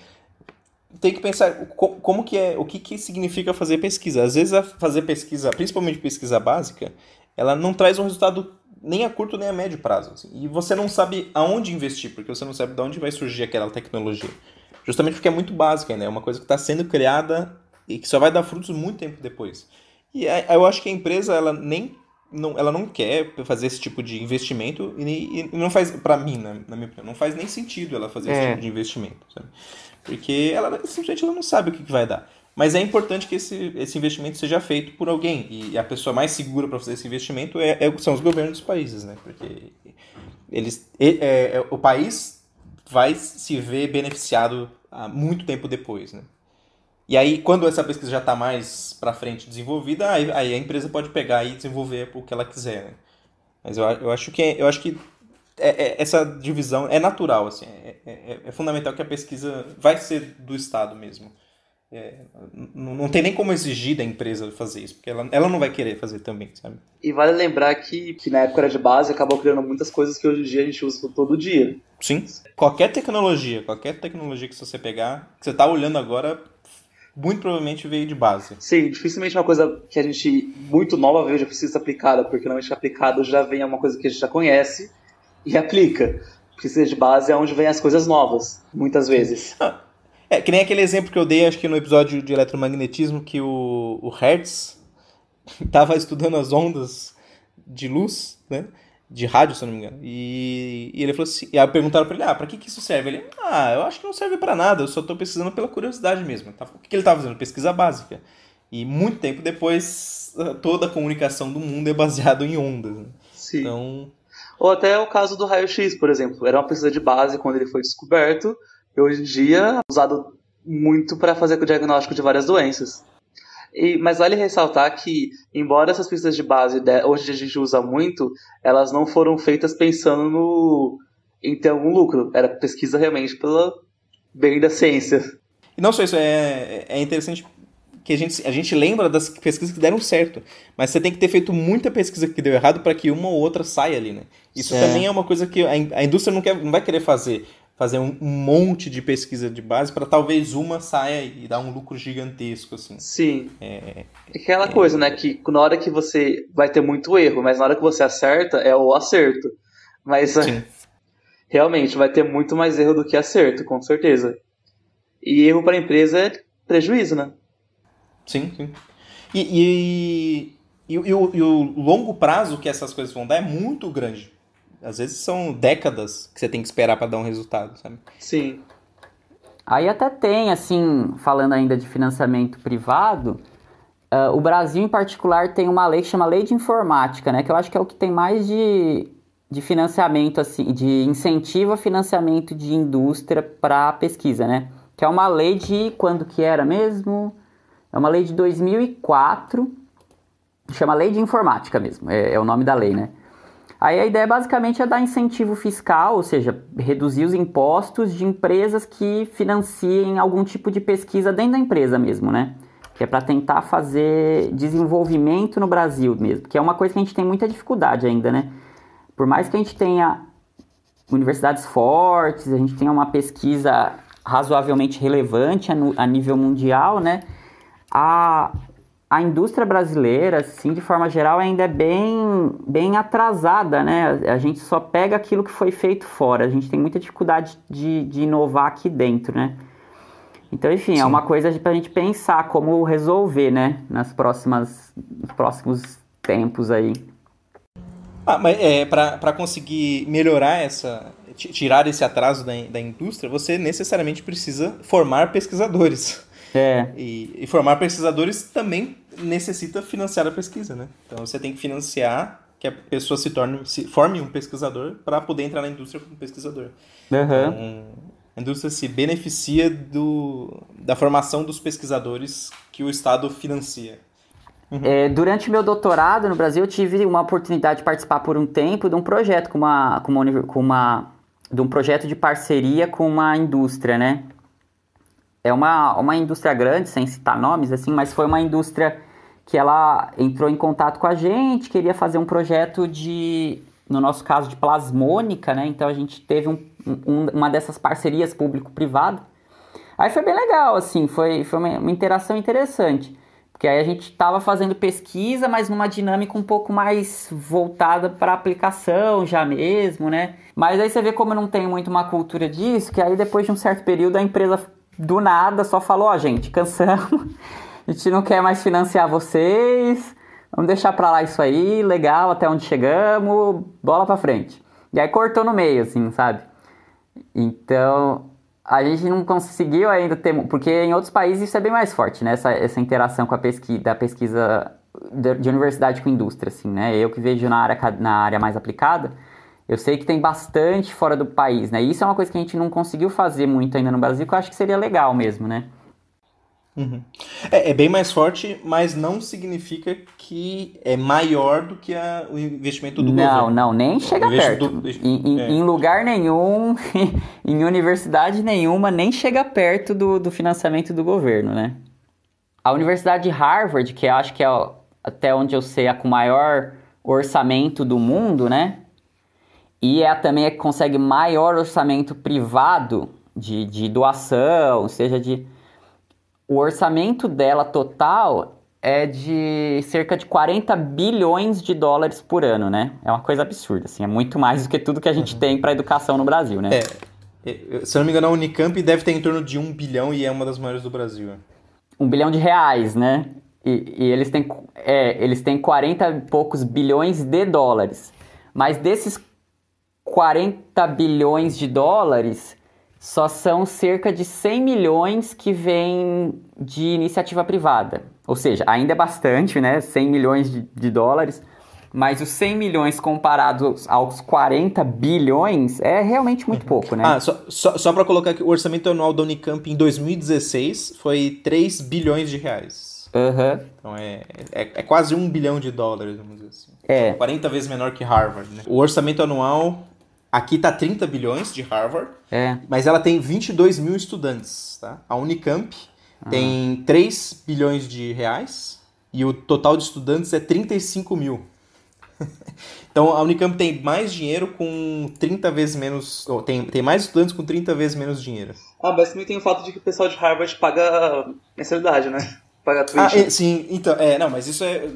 tem que pensar como que é, o que, que significa fazer pesquisa. Às vezes, fazer pesquisa, principalmente pesquisa básica, ela não traz um resultado nem a curto nem a médio prazo. Assim. E você não sabe aonde investir, porque você não sabe de onde vai surgir aquela tecnologia. Justamente porque é muito básica, né? É uma coisa que está sendo criada e que só vai dar frutos muito tempo depois. E eu acho que a empresa, ela nem não, ela não quer fazer esse tipo de investimento e, e não faz, para mim, na, na, minha opinião, não faz nem sentido ela fazer é. esse tipo de investimento, sabe? Porque ela simplesmente ela não sabe o que, que vai dar. Mas é importante que esse, esse investimento seja feito por alguém. E a pessoa mais segura para fazer esse investimento é, é, são os governos dos países, né? Porque eles, é, é, o país vai se ver beneficiado há muito tempo depois, né? E aí, quando essa pesquisa já está mais para frente desenvolvida, aí, aí, a empresa pode pegar e desenvolver o que ela quiser, né? Mas eu, eu acho que, eu acho que é, é, essa divisão é natural, assim, é, é, é fundamental que a pesquisa vai ser do Estado mesmo. É, não tem nem como exigir da empresa fazer isso, porque ela, ela não vai querer fazer também, sabe? E vale lembrar que, que na época era de base acabou criando muitas coisas que hoje em dia a gente usa todo dia. Sim. Qualquer tecnologia, qualquer tecnologia que você pegar, que você está olhando agora, muito provavelmente veio de base. Sim, dificilmente uma coisa que a gente muito nova veio já precisa ser aplicada, porque normalmente aplicado já vem uma coisa que a gente já conhece e aplica. Precisa de base é onde vem as coisas novas, muitas vezes. Ah é, que nem aquele exemplo que eu dei, acho que no episódio de eletromagnetismo, que o, o Hertz estava estudando as ondas de luz, né? De rádio, se eu não me engano. E, e ele falou assim, e aí perguntaram para ele, ah, para que, que isso serve? Ele, ah, eu acho que não serve para nada, eu só estou pesquisando pela curiosidade mesmo. O que, que ele estava fazendo? Pesquisa básica. E muito tempo depois, toda a comunicação do mundo é baseada em ondas. Né? Sim. Então... Ou até o caso do raio-x, por exemplo. Era uma pesquisa de base quando ele foi descoberto, e hoje em dia é usado muito para fazer o diagnóstico de várias doenças. E, mas vale ressaltar que, embora essas pesquisas de base de, hoje a gente usa muito, elas não foram feitas pensando no, em ter algum lucro. Era pesquisa realmente pelo bem da ciência. E não só isso, é, é interessante que a gente, a gente lembra das pesquisas que deram certo. Mas você tem que ter feito muita pesquisa que deu errado para que uma ou outra saia ali, né? Isso é. também é uma coisa que a, a indústria não, quer, não vai querer fazer. Fazer um, um monte de pesquisa de base para talvez uma saia e dar um lucro gigantesco, assim. Sim. É, é aquela é... coisa, né? Que na hora que você vai ter muito erro, mas na hora que você acerta, é o acerto. Mas Sim. realmente vai ter muito mais erro do que acerto, com certeza. E erro para a empresa é prejuízo, né? Sim, sim. E, e, e, e, o, e o longo prazo que essas coisas vão dar é muito grande. Às vezes são décadas que você tem que esperar para dar um resultado, sabe? Sim. Aí até tem, assim, falando ainda de financiamento privado, uh, o Brasil em particular tem uma lei que chama Lei de Informática, né? Que eu acho que é o que tem mais de, de financiamento, assim, de incentivo a financiamento de indústria para pesquisa, né? Que é uma lei de quando que era mesmo? É uma lei de 2004, chama Lei de Informática mesmo, é, é o nome da lei, né? Aí a ideia basicamente é dar incentivo fiscal, ou seja, reduzir os impostos de empresas que financiem algum tipo de pesquisa dentro da empresa mesmo, né? Que é para tentar fazer desenvolvimento no Brasil mesmo, que é uma coisa que a gente tem muita dificuldade ainda, né? Por mais que a gente tenha universidades fortes, a gente tenha uma pesquisa razoavelmente relevante a, a nível mundial, né? a, a indústria brasileira, assim, de forma geral, ainda é bem, bem atrasada, né? A gente só pega aquilo que foi feito fora. A gente tem muita dificuldade de, de inovar aqui dentro, né? Então, enfim, é Sim. é uma coisa para a gente pensar como resolver, né? Nas próximas, nos próximos tempos aí. Ah, mas é, para conseguir melhorar essa, tirar esse atraso da, da indústria, você necessariamente precisa formar pesquisadores. É. E, e, formar pesquisadores também necessita financiar a pesquisa, né? Então você tem que financiar que a pessoa se torne, se forme um pesquisador para poder entrar na indústria como pesquisador. Uhum. Então, a indústria se beneficia do, da formação dos pesquisadores que o Estado financia. Uhum. É, durante meu doutorado no Brasil, eu tive uma oportunidade de participar por um tempo de um projeto com uma, com uma, com uma de um projeto de parceria com uma indústria, né? É uma, uma indústria grande, sem citar nomes, assim, mas foi uma indústria que ela entrou em contato com a gente, queria fazer um projeto de, no nosso caso, de plasmônica, né? Então a gente teve um, um, uma dessas parcerias público-privado. Aí foi bem legal, assim, foi, foi uma, uma interação interessante. Porque aí a gente estava fazendo pesquisa, mas numa dinâmica um pouco mais voltada para aplicação já mesmo, né? Mas aí você vê como eu não tenho muito uma cultura disso, que aí depois de um certo período a empresa do nada só falou, ó, oh, gente, cansamos, a gente não quer mais financiar vocês, vamos deixar pra lá isso aí, legal, até onde chegamos, bola pra frente. E aí cortou no meio, assim, sabe? Então, a gente não conseguiu ainda ter, porque em outros países isso é bem mais forte, né? Essa, essa interação com a pesquisa, da pesquisa de, de universidade com indústria, assim, né? Eu que vejo na área, na área mais aplicada, eu sei que tem bastante fora do país, né? E isso é uma coisa que a gente não conseguiu fazer muito ainda no Brasil, que eu acho que seria legal mesmo, né? Uhum. É, é, bem mais forte, mas não significa que é maior do que a, o investimento do não, governo. Não, não, nem chega perto. Do... Em, é. em, lugar nenhum, em universidade nenhuma, nem chega perto do, do financiamento do governo, né? A Universidade de Harvard, que eu acho que é até onde eu sei a com maior orçamento do mundo, né? E é também é que consegue maior orçamento privado de, de doação, seja de. O orçamento dela total é de cerca de 40 bilhões de dólares por ano, né? É uma coisa absurda, assim, é muito mais do que tudo que a gente uhum. tem para educação no Brasil, né? É, é, se eu não me engano, a Unicamp deve ter em torno de um bilhão e é uma das maiores do Brasil. Um bilhão de reais, né? E, e eles, têm, é, eles têm 40 e poucos bilhões de dólares. Mas desses 40 bilhões de dólares, só são cerca de 100 milhões que vêm de iniciativa privada. Ou seja, ainda é bastante, né? 100 milhões de, de dólares, mas os 100 milhões comparados aos 40 bilhões é realmente muito pouco, né? Ah, só, só, só para colocar aqui, o orçamento anual da Unicamp em 2016 foi 3 bilhões de reais. Uhum. Então é, é, é, quase um bilhão de dólares, vamos dizer assim. É. 40 vezes menor que Harvard, né? O orçamento anual Aqui tá 30 bilhões de Harvard, é. mas ela tem 22 mil estudantes, tá? A Unicamp ah. tem 3 bilhões de reais e o total de estudantes é 35 mil. então a Unicamp tem mais dinheiro com 30 vezes menos. Tem, tem mais estudantes com 30 vezes menos dinheiro. Ah, mas também tem o fato de que o pessoal de Harvard paga mensalidade, né? Paga Twitch. Ah, é, sim, então, é, não, mas isso é.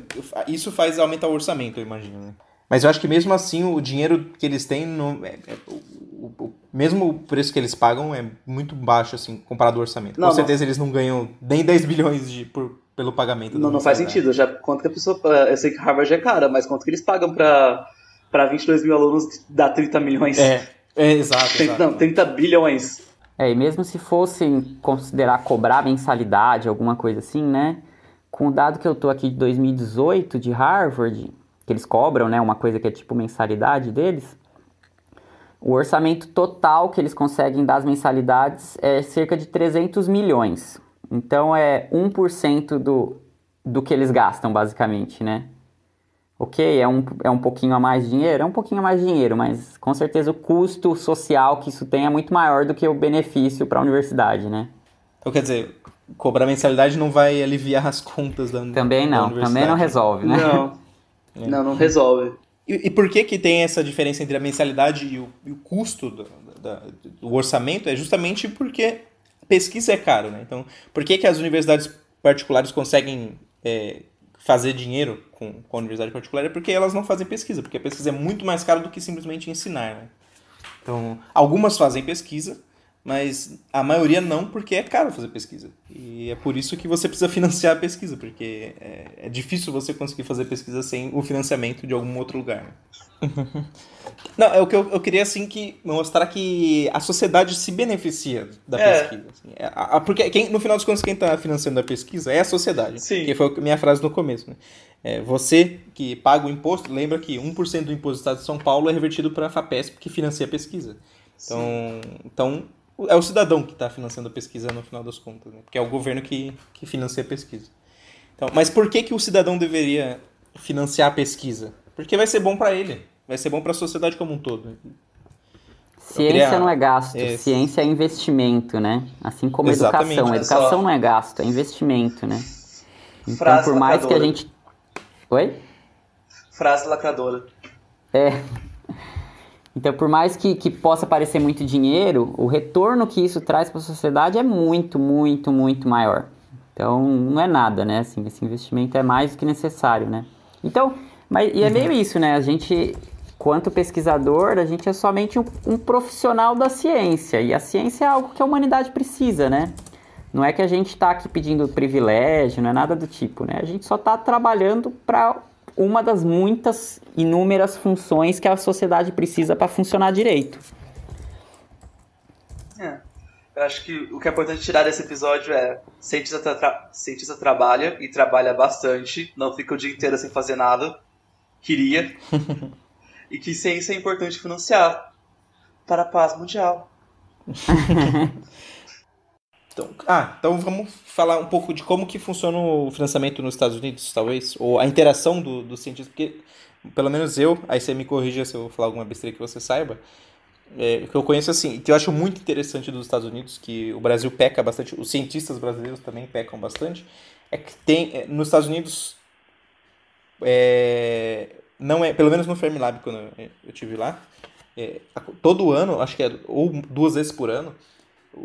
Isso faz aumentar o orçamento, eu imagino, né? Mas eu acho que mesmo assim o dinheiro que eles têm, no, é, é, o, o, mesmo o preço que eles pagam é muito baixo, assim, comparado ao orçamento. Não, Com certeza não. eles não ganham nem 10 bilhões de, por, pelo pagamento. Não, não faz sentido. Já, quanto que a pessoa. Eh, eu sei que Harvard é cara, mas quanto que eles pagam para para 22 mil alunos dá 30 milhões? É, é exato, exato. Não, 30 bilhões. É, e mesmo se fossem considerar cobrar mensalidade, alguma coisa assim, né? Com o dado que eu tô aqui de 2018 de Harvard, que eles cobram, né, uma coisa que é tipo mensalidade deles, o orçamento total que eles conseguem das mensalidades é cerca de 300 milhões. Então é 1% do, do que eles gastam, basicamente, né? Ok, é um, é um pouquinho a mais de dinheiro? É um pouquinho a mais de dinheiro, mas com certeza o custo social que isso tem é muito maior do que o benefício para a universidade, né? Então, quer dizer, cobrar mensalidade não vai aliviar as contas da Também não, da também não resolve, né? Não. É. Não, não resolve. E, e, por que que tem essa diferença entre a mensalidade e o, e o custo do, do, orçamento? É justamente porque pesquisa é caro, né? Então, por que que as universidades particulares conseguem é, fazer dinheiro com, com a universidade particular? É porque elas não fazem pesquisa, porque a pesquisa é muito mais cara do que simplesmente ensinar, né? Então, algumas fazem pesquisa, mas a maioria não, porque é caro fazer pesquisa. E é por isso que você precisa financiar a pesquisa, porque é, é difícil você conseguir fazer pesquisa sem o financiamento de algum outro lugar. não, é o que eu, eu queria assim que mostrar que a sociedade se beneficia da é. pesquisa. Assim. É, a, a, porque quem, no final dos contos, quem está financiando a pesquisa é a sociedade. Sim. Que foi a minha frase no começo. Né? É, você que paga o imposto, lembra que 1% do imposto do Estado de São Paulo é revertido para a FAPESP, que financia a pesquisa. Então, então é o cidadão que está financiando a pesquisa no final das contas, né? porque é o governo que, que financia a pesquisa. Então, mas por que, que o cidadão deveria financiar a pesquisa? Porque vai ser bom para ele, vai ser bom para a sociedade como um todo. Ciência queria... não é gasto, é... ciência é investimento, né? Assim como Exatamente. educação. Educação não é gasto, é investimento, né? Então, Frase por mais lacradora. que a gente. Oi? Frase lacradora. É. Então, por mais que, que possa parecer muito dinheiro, o retorno que isso traz para a sociedade é muito, muito, muito maior. Então, não é nada, né? Assim, esse investimento é mais do que necessário, né? Então, mas, e é meio uhum. isso, né? A gente, quanto pesquisador, a gente é somente um, um profissional da ciência. E a ciência é algo que a humanidade precisa, né? Não é que a gente está aqui pedindo privilégio, não é nada do tipo, né? A gente só está trabalhando para uma das muitas inúmeras funções que a sociedade precisa para funcionar direito. É. Eu acho que o que é importante tirar desse episódio é cientista, tra cientista trabalha e trabalha bastante, não fica o dia inteiro sem fazer nada. Queria. e que ciência é importante financiar para a paz mundial. Então, ah, então vamos falar um pouco de como que funciona o financiamento nos Estados Unidos, talvez, ou a interação do, do cientista, porque pelo menos eu, aí você me corrija se eu falar alguma besteira que você saiba, é, que eu conheço assim, que eu acho muito interessante dos Estados Unidos, que o Brasil peca bastante, os cientistas brasileiros também pecam bastante, é que tem, é, nos Estados Unidos, é, não é, pelo menos no Fermilab, quando eu, eu tive lá, é, todo ano, acho que é, ou duas vezes por ano,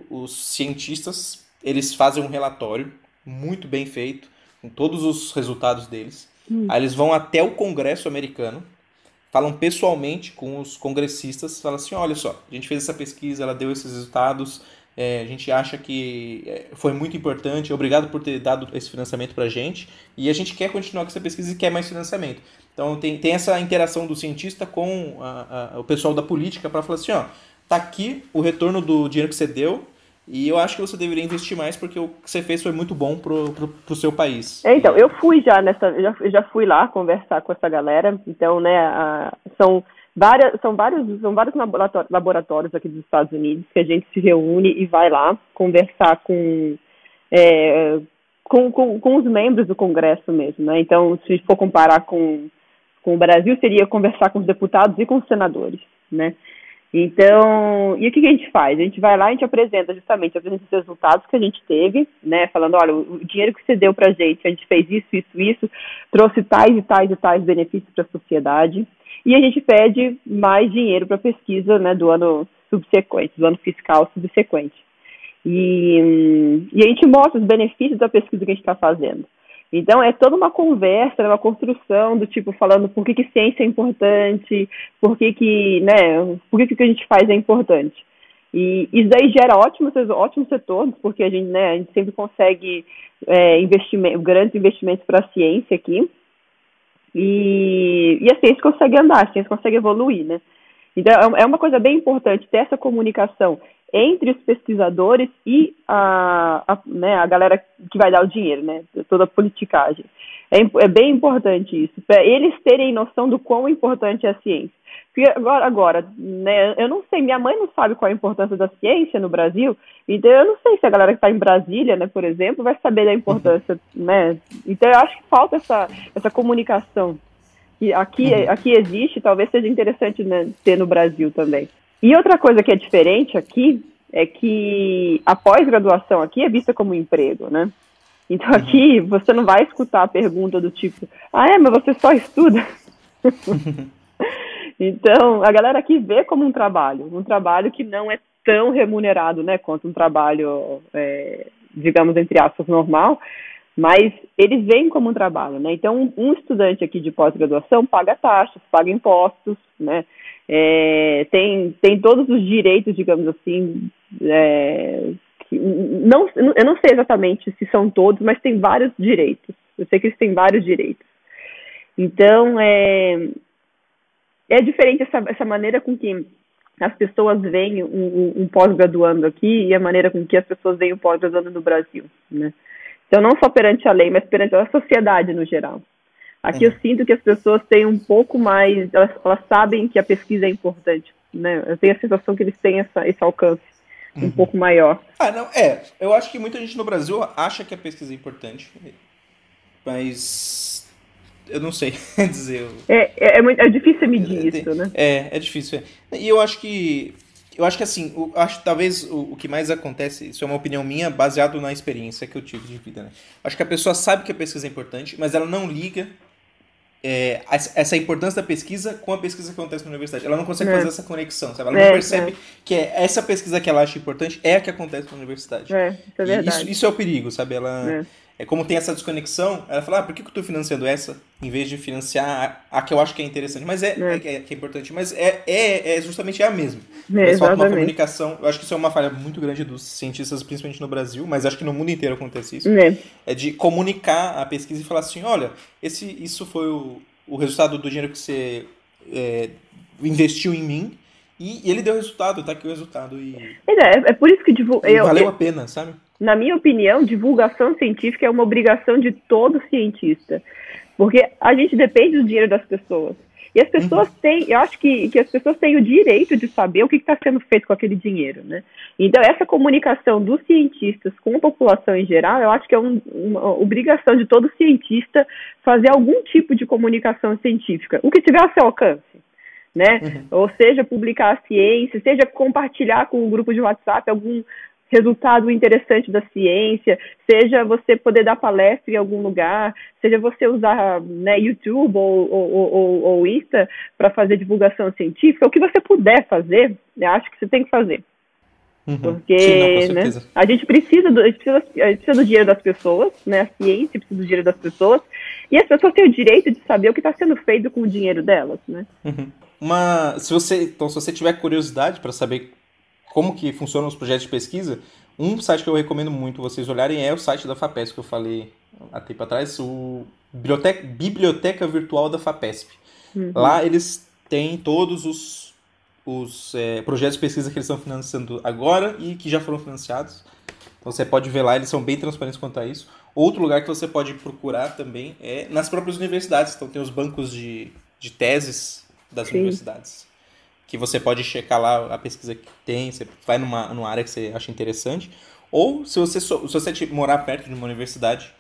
os cientistas eles fazem um relatório muito bem feito, com todos os resultados deles. Hum. Aí eles vão até o Congresso americano, falam pessoalmente com os congressistas, falam assim, olha só, a gente fez essa pesquisa, ela deu esses resultados, é, a gente acha que é, foi muito importante, obrigado por ter dado esse financiamento para a gente, e a gente quer continuar com essa pesquisa e quer mais financiamento. Então tem, tem essa interação do cientista com a, a, o pessoal da política para falar assim, ó, tá aqui o retorno do dinheiro que você deu e eu acho que você deveria investir mais porque o que você fez foi muito bom pro, pro, pro seu país. É, então, eu fui já nessa, já, já fui lá conversar com essa galera, então, né, a, são várias, são vários, são vários laboratórios aqui dos Estados Unidos que a gente se reúne e vai lá conversar com, é, com, com, com os membros do Congresso mesmo, né, então, se for comparar com, com o Brasil, seria conversar com os deputados e com os senadores, né, Então, e o que, que, a gente faz? A gente vai lá, a gente apresenta justamente, apresenta os resultados que a gente teve, né, falando, olha, o dinheiro que você deu para a gente, a gente fez isso, isso, isso, trouxe tais e tais e tais benefícios para a sociedade, e a gente pede mais dinheiro para pesquisa, né, do ano subsequente, do ano fiscal subsequente. E, e a gente mostra os benefícios da pesquisa que a gente está fazendo. Então é toda uma conversa, uma construção do tipo falando por que, que ciência é importante, por que, que, né, por que, que o que a gente faz é importante. E isso daí gera ótimos, ótimos retornos, porque a gente, né, a gente sempre consegue é, investimento, grandes investimentos para a ciência aqui. E, e a ciência consegue andar, a ciência consegue evoluir, né? Então é, é uma coisa bem importante ter essa comunicação entre os pesquisadores e a, a, né, a galera que vai dar o dinheiro, né, toda a politicagem. É, é bem importante isso, para eles terem noção do quão importante é a ciência. Porque agora, agora né, eu não sei, minha mãe não sabe qual é a importância da ciência no Brasil, então eu não sei se a galera que está em Brasília, né, por exemplo, vai saber da importância, uhum. né, então eu acho que falta essa, essa comunicação que aqui, uhum. aqui existe, talvez seja interessante né, ter no Brasil também. E outra coisa que é diferente aqui é que a pós-graduação aqui é vista como emprego, né? Então uhum. aqui você não vai escutar a pergunta do tipo, ah é, mas você só estuda? então a galera aqui vê como um trabalho, um trabalho que não é tão remunerado, né, quanto um trabalho, é, digamos entre aspas, normal, mas eles veem como um trabalho, né? Então um estudante aqui de pós-graduação paga taxas, paga impostos, né? É, tem, tem todos os direitos, digamos assim, é, que, não, eu não sei exatamente se são todos, mas tem vários direitos. Eu sei que eles têm vários direitos. Então, é, é diferente essa, essa maneira com que as pessoas veem um, um pós-graduando aqui e a maneira com que as pessoas veem o pós-graduando no Brasil, né? Então, não só perante a lei, mas perante a sociedade no geral. Aqui eu sinto que as pessoas têm um pouco mais, elas, elas sabem que a pesquisa é importante, né? Eu tenho a sensação que eles têm essa, esse alcance um uhum. pouco maior. Ah, não, é. Eu acho que muita gente no Brasil acha que a pesquisa é importante, mas eu não sei dizer. É, é, é, muito, é difícil medir é, isso, né? É, é difícil. É. E eu acho que eu acho que assim, eu acho talvez o, o, que mais acontece, isso é uma opinião minha, baseado na experiência que eu tive de vida, né? Acho que a pessoa sabe que a pesquisa é importante, mas ela não liga é, essa importância da pesquisa com a pesquisa que acontece na universidade. Ela não consegue é. fazer essa conexão, sabe? Ela é, não percebe é. que é essa pesquisa que ela acha importante é a que acontece na universidade. É, isso é verdade. Isso, isso, é o perigo, sabe? Ela, é como tem essa desconexão, ela fala, ah, por que, eu estou financiando essa, em vez de financiar a, a, que eu acho que é interessante, mas é, é. é, é que é importante, mas é, é, é justamente a mesma. É, falta uma comunicação, eu acho que isso é uma falha muito grande dos cientistas, principalmente no Brasil, mas acho que no mundo inteiro acontece isso, é, é de comunicar a pesquisa e falar assim, olha, esse, isso foi o, o resultado do dinheiro que você é, investiu em mim, e ele deu resultado, tá aqui o resultado. E... É, é por isso que divulga. Valeu a pena, sabe? Na minha opinião, divulgação científica é uma obrigação de todo cientista, porque a gente depende do dinheiro das pessoas. E as pessoas uhum. têm, eu acho que, que as pessoas têm o direito de saber o que está sendo feito com aquele dinheiro, né? Então, essa comunicação dos cientistas com a população em geral, eu acho que é um, uma obrigação de todo cientista fazer algum tipo de comunicação científica, o que tiver a seu alcance. Né? Uhum. Ou seja, publicar a ciência, seja compartilhar com o um grupo de WhatsApp algum, resultado interessante da ciência, seja você poder dar palestra em algum lugar, seja você usar né, YouTube ou, ou, ou, ou Insta para fazer divulgação científica, o que você puder fazer, eu acho que você tem que fazer. Uhum. Porque Sim, não, né, a, gente precisa do, a, gente precisa, a gente precisa do dinheiro das pessoas, né, a ciência precisa do dinheiro das pessoas, e as pessoas têm o direito de saber o que está sendo feito com o dinheiro delas. Né? Uhum. Uma, se você, então, se você tiver curiosidade para saber como que funcionam os projetos de pesquisa, um site que eu recomendo muito vocês olharem é o site da FAPESP, que eu falei há tempo atrás, o Biblioteca, Biblioteca Virtual da FAPESP. Uhum. Lá eles têm todos os, os é, projetos de pesquisa que eles estão financiando agora e que já foram financiados. Então você pode ver lá, eles são bem transparentes quanto a isso. Outro lugar que você pode procurar também é nas próprias universidades. Então tem os bancos de, de teses das Sim. universidades que você pode checar lá a pesquisa que tem, você vai numa, numa área que você acha interessante. Ou se você, se você morar perto de uma universidade,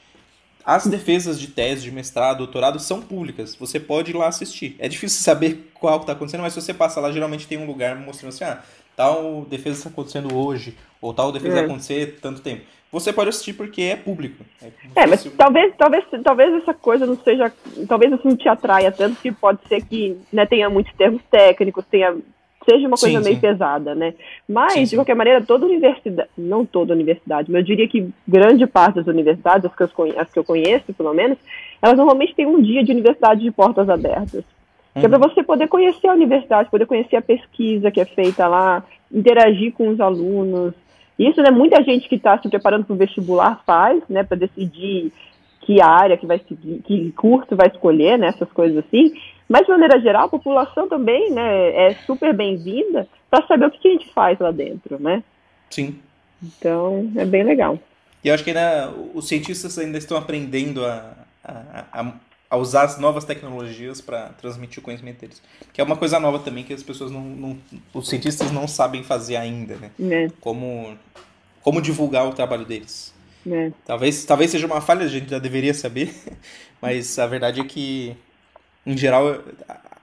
as defesas de tese, de mestrado, doutorado são públicas. Você pode ir lá assistir. É difícil saber qual está acontecendo, mas se você passa lá, geralmente tem um lugar mostrando assim, ah, tal defesa está acontecendo hoje, ou tal defesa vai é. acontecer tanto tempo. Você pode assistir porque é público. É, é mas talvez, talvez, talvez essa coisa não seja. Talvez assim não te atraia tanto que pode ser que né, tenha muitos termos técnicos, tenha seja uma coisa sim, meio sim. pesada, né? Mas, sim, de qualquer maneira, toda universidade, não toda universidade, mas eu diria que grande parte das universidades, as que, eu, as que eu conheço, pelo menos, elas normalmente têm um dia de universidade de portas abertas. Que é para uhum. você poder conhecer a universidade, poder conhecer a pesquisa que é feita lá, interagir com os alunos. Isso, né, muita gente que está se preparando para o vestibular faz, né, para decidir que área que vai seguir, que curso vai escolher, né, essas coisas assim. Mas, de maneira geral, a população também né, é super bem-vinda para saber o que a gente faz lá dentro, né? Sim. Então, é bem legal. E eu acho que os cientistas ainda estão aprendendo a, a, a usar as novas tecnologias para transmitir o conhecimento deles. Que é uma coisa nova também que as pessoas não, não os cientistas não sabem fazer ainda, né? É. Como, como divulgar o trabalho deles. É. Talvez, talvez seja uma falha, a gente já deveria saber, mas a verdade é que em geral,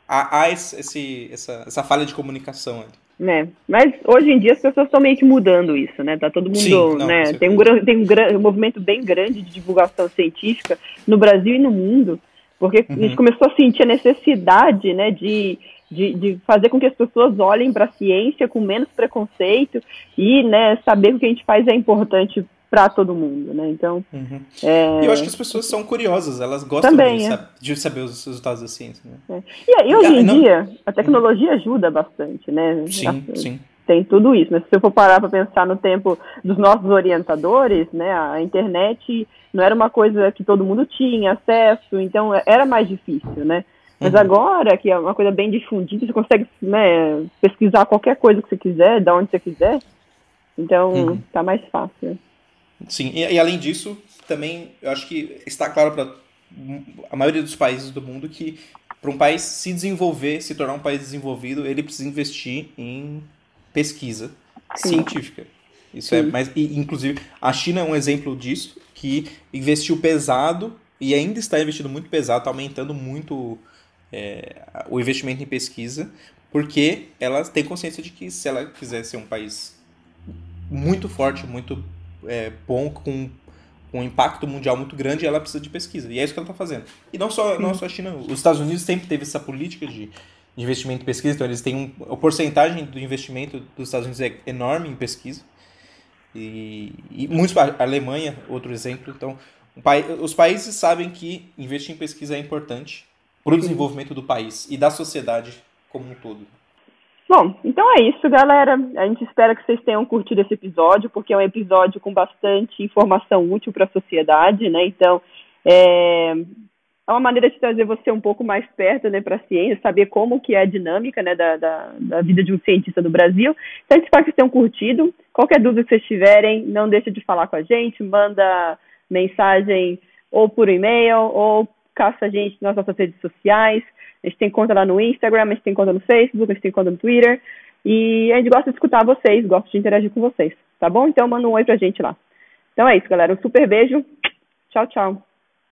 há, há esse, essa, essa falha de comunicação ali. Né? Mas hoje em dia as pessoas estão meio que mudando isso, né? Tá todo mundo, Sim, não, né? Tem um, tem um, um, movimento bem grande de divulgação científica no Brasil e no mundo, porque uhum. a gente começou a sentir a necessidade, né, de, de, de fazer com que as pessoas olhem para a ciência com menos preconceito e, né, saber que o que a gente faz é importante para todo mundo, né? Então. Uhum. É... eu acho que as pessoas são curiosas, elas gostam Também, de, é. saber, de, saber os resultados da ciência. Né? É. E, e, hoje em não... dia, a tecnologia ajuda bastante, né? Sim, assim, sim. Tem tudo isso, né? Se eu for parar para pensar no tempo dos nossos orientadores, né? A internet não era uma coisa que todo mundo tinha acesso, então era mais difícil, né? Mas uhum. agora, que é uma coisa bem difundida, você consegue né, pesquisar qualquer coisa que você quiser, da onde você quiser. Então, uhum. tá mais fácil. Sim, e, e, além disso, também eu acho que está claro para a maioria dos países do mundo que para um país se desenvolver, se tornar um país desenvolvido, ele precisa investir em pesquisa Sim. científica. Isso é Sim. é mais, e, inclusive a China é um exemplo disso, que investiu pesado e ainda está investindo muito pesado, está aumentando muito é, o investimento em pesquisa, porque ela tem consciência de que se ela quiser ser um país muito forte, muito é, bom, com um impacto mundial muito grande, ela precisa de pesquisa. E é isso que ela está fazendo. E não só, não só a China, os Estados Unidos sempre teve essa política de investimento em pesquisa, então eles têm um, a porcentagem do investimento dos Estados Unidos é enorme em pesquisa. E, e muitos, a Alemanha, outro exemplo. Então, os países sabem que investir em pesquisa é importante para o desenvolvimento do país e da sociedade como um todo. Bom, então é isso, galera. A gente espera que vocês tenham curtido esse episódio, porque é um episódio com bastante informação útil para a sociedade, né? Então, é, é uma maneira de trazer você um pouco mais perto, né, para a ciência, saber como que é a dinâmica, né, da, da, da, vida de um cientista do Brasil. Então, espera que vocês tenham curtido. Qualquer dúvida que vocês tiverem, não deixe de falar com a gente, manda mensagem ou por e-mail, ou caça a gente nas nossas redes sociais. A gente tem conta lá no Instagram, a gente tem conta no Facebook, a gente tem conta no Twitter. E a gente gosta de escutar vocês, gosta de interagir com vocês, tá bom? Então manda um oi pra gente lá. Então é isso, galera. Um super beijo. Tchau, tchau.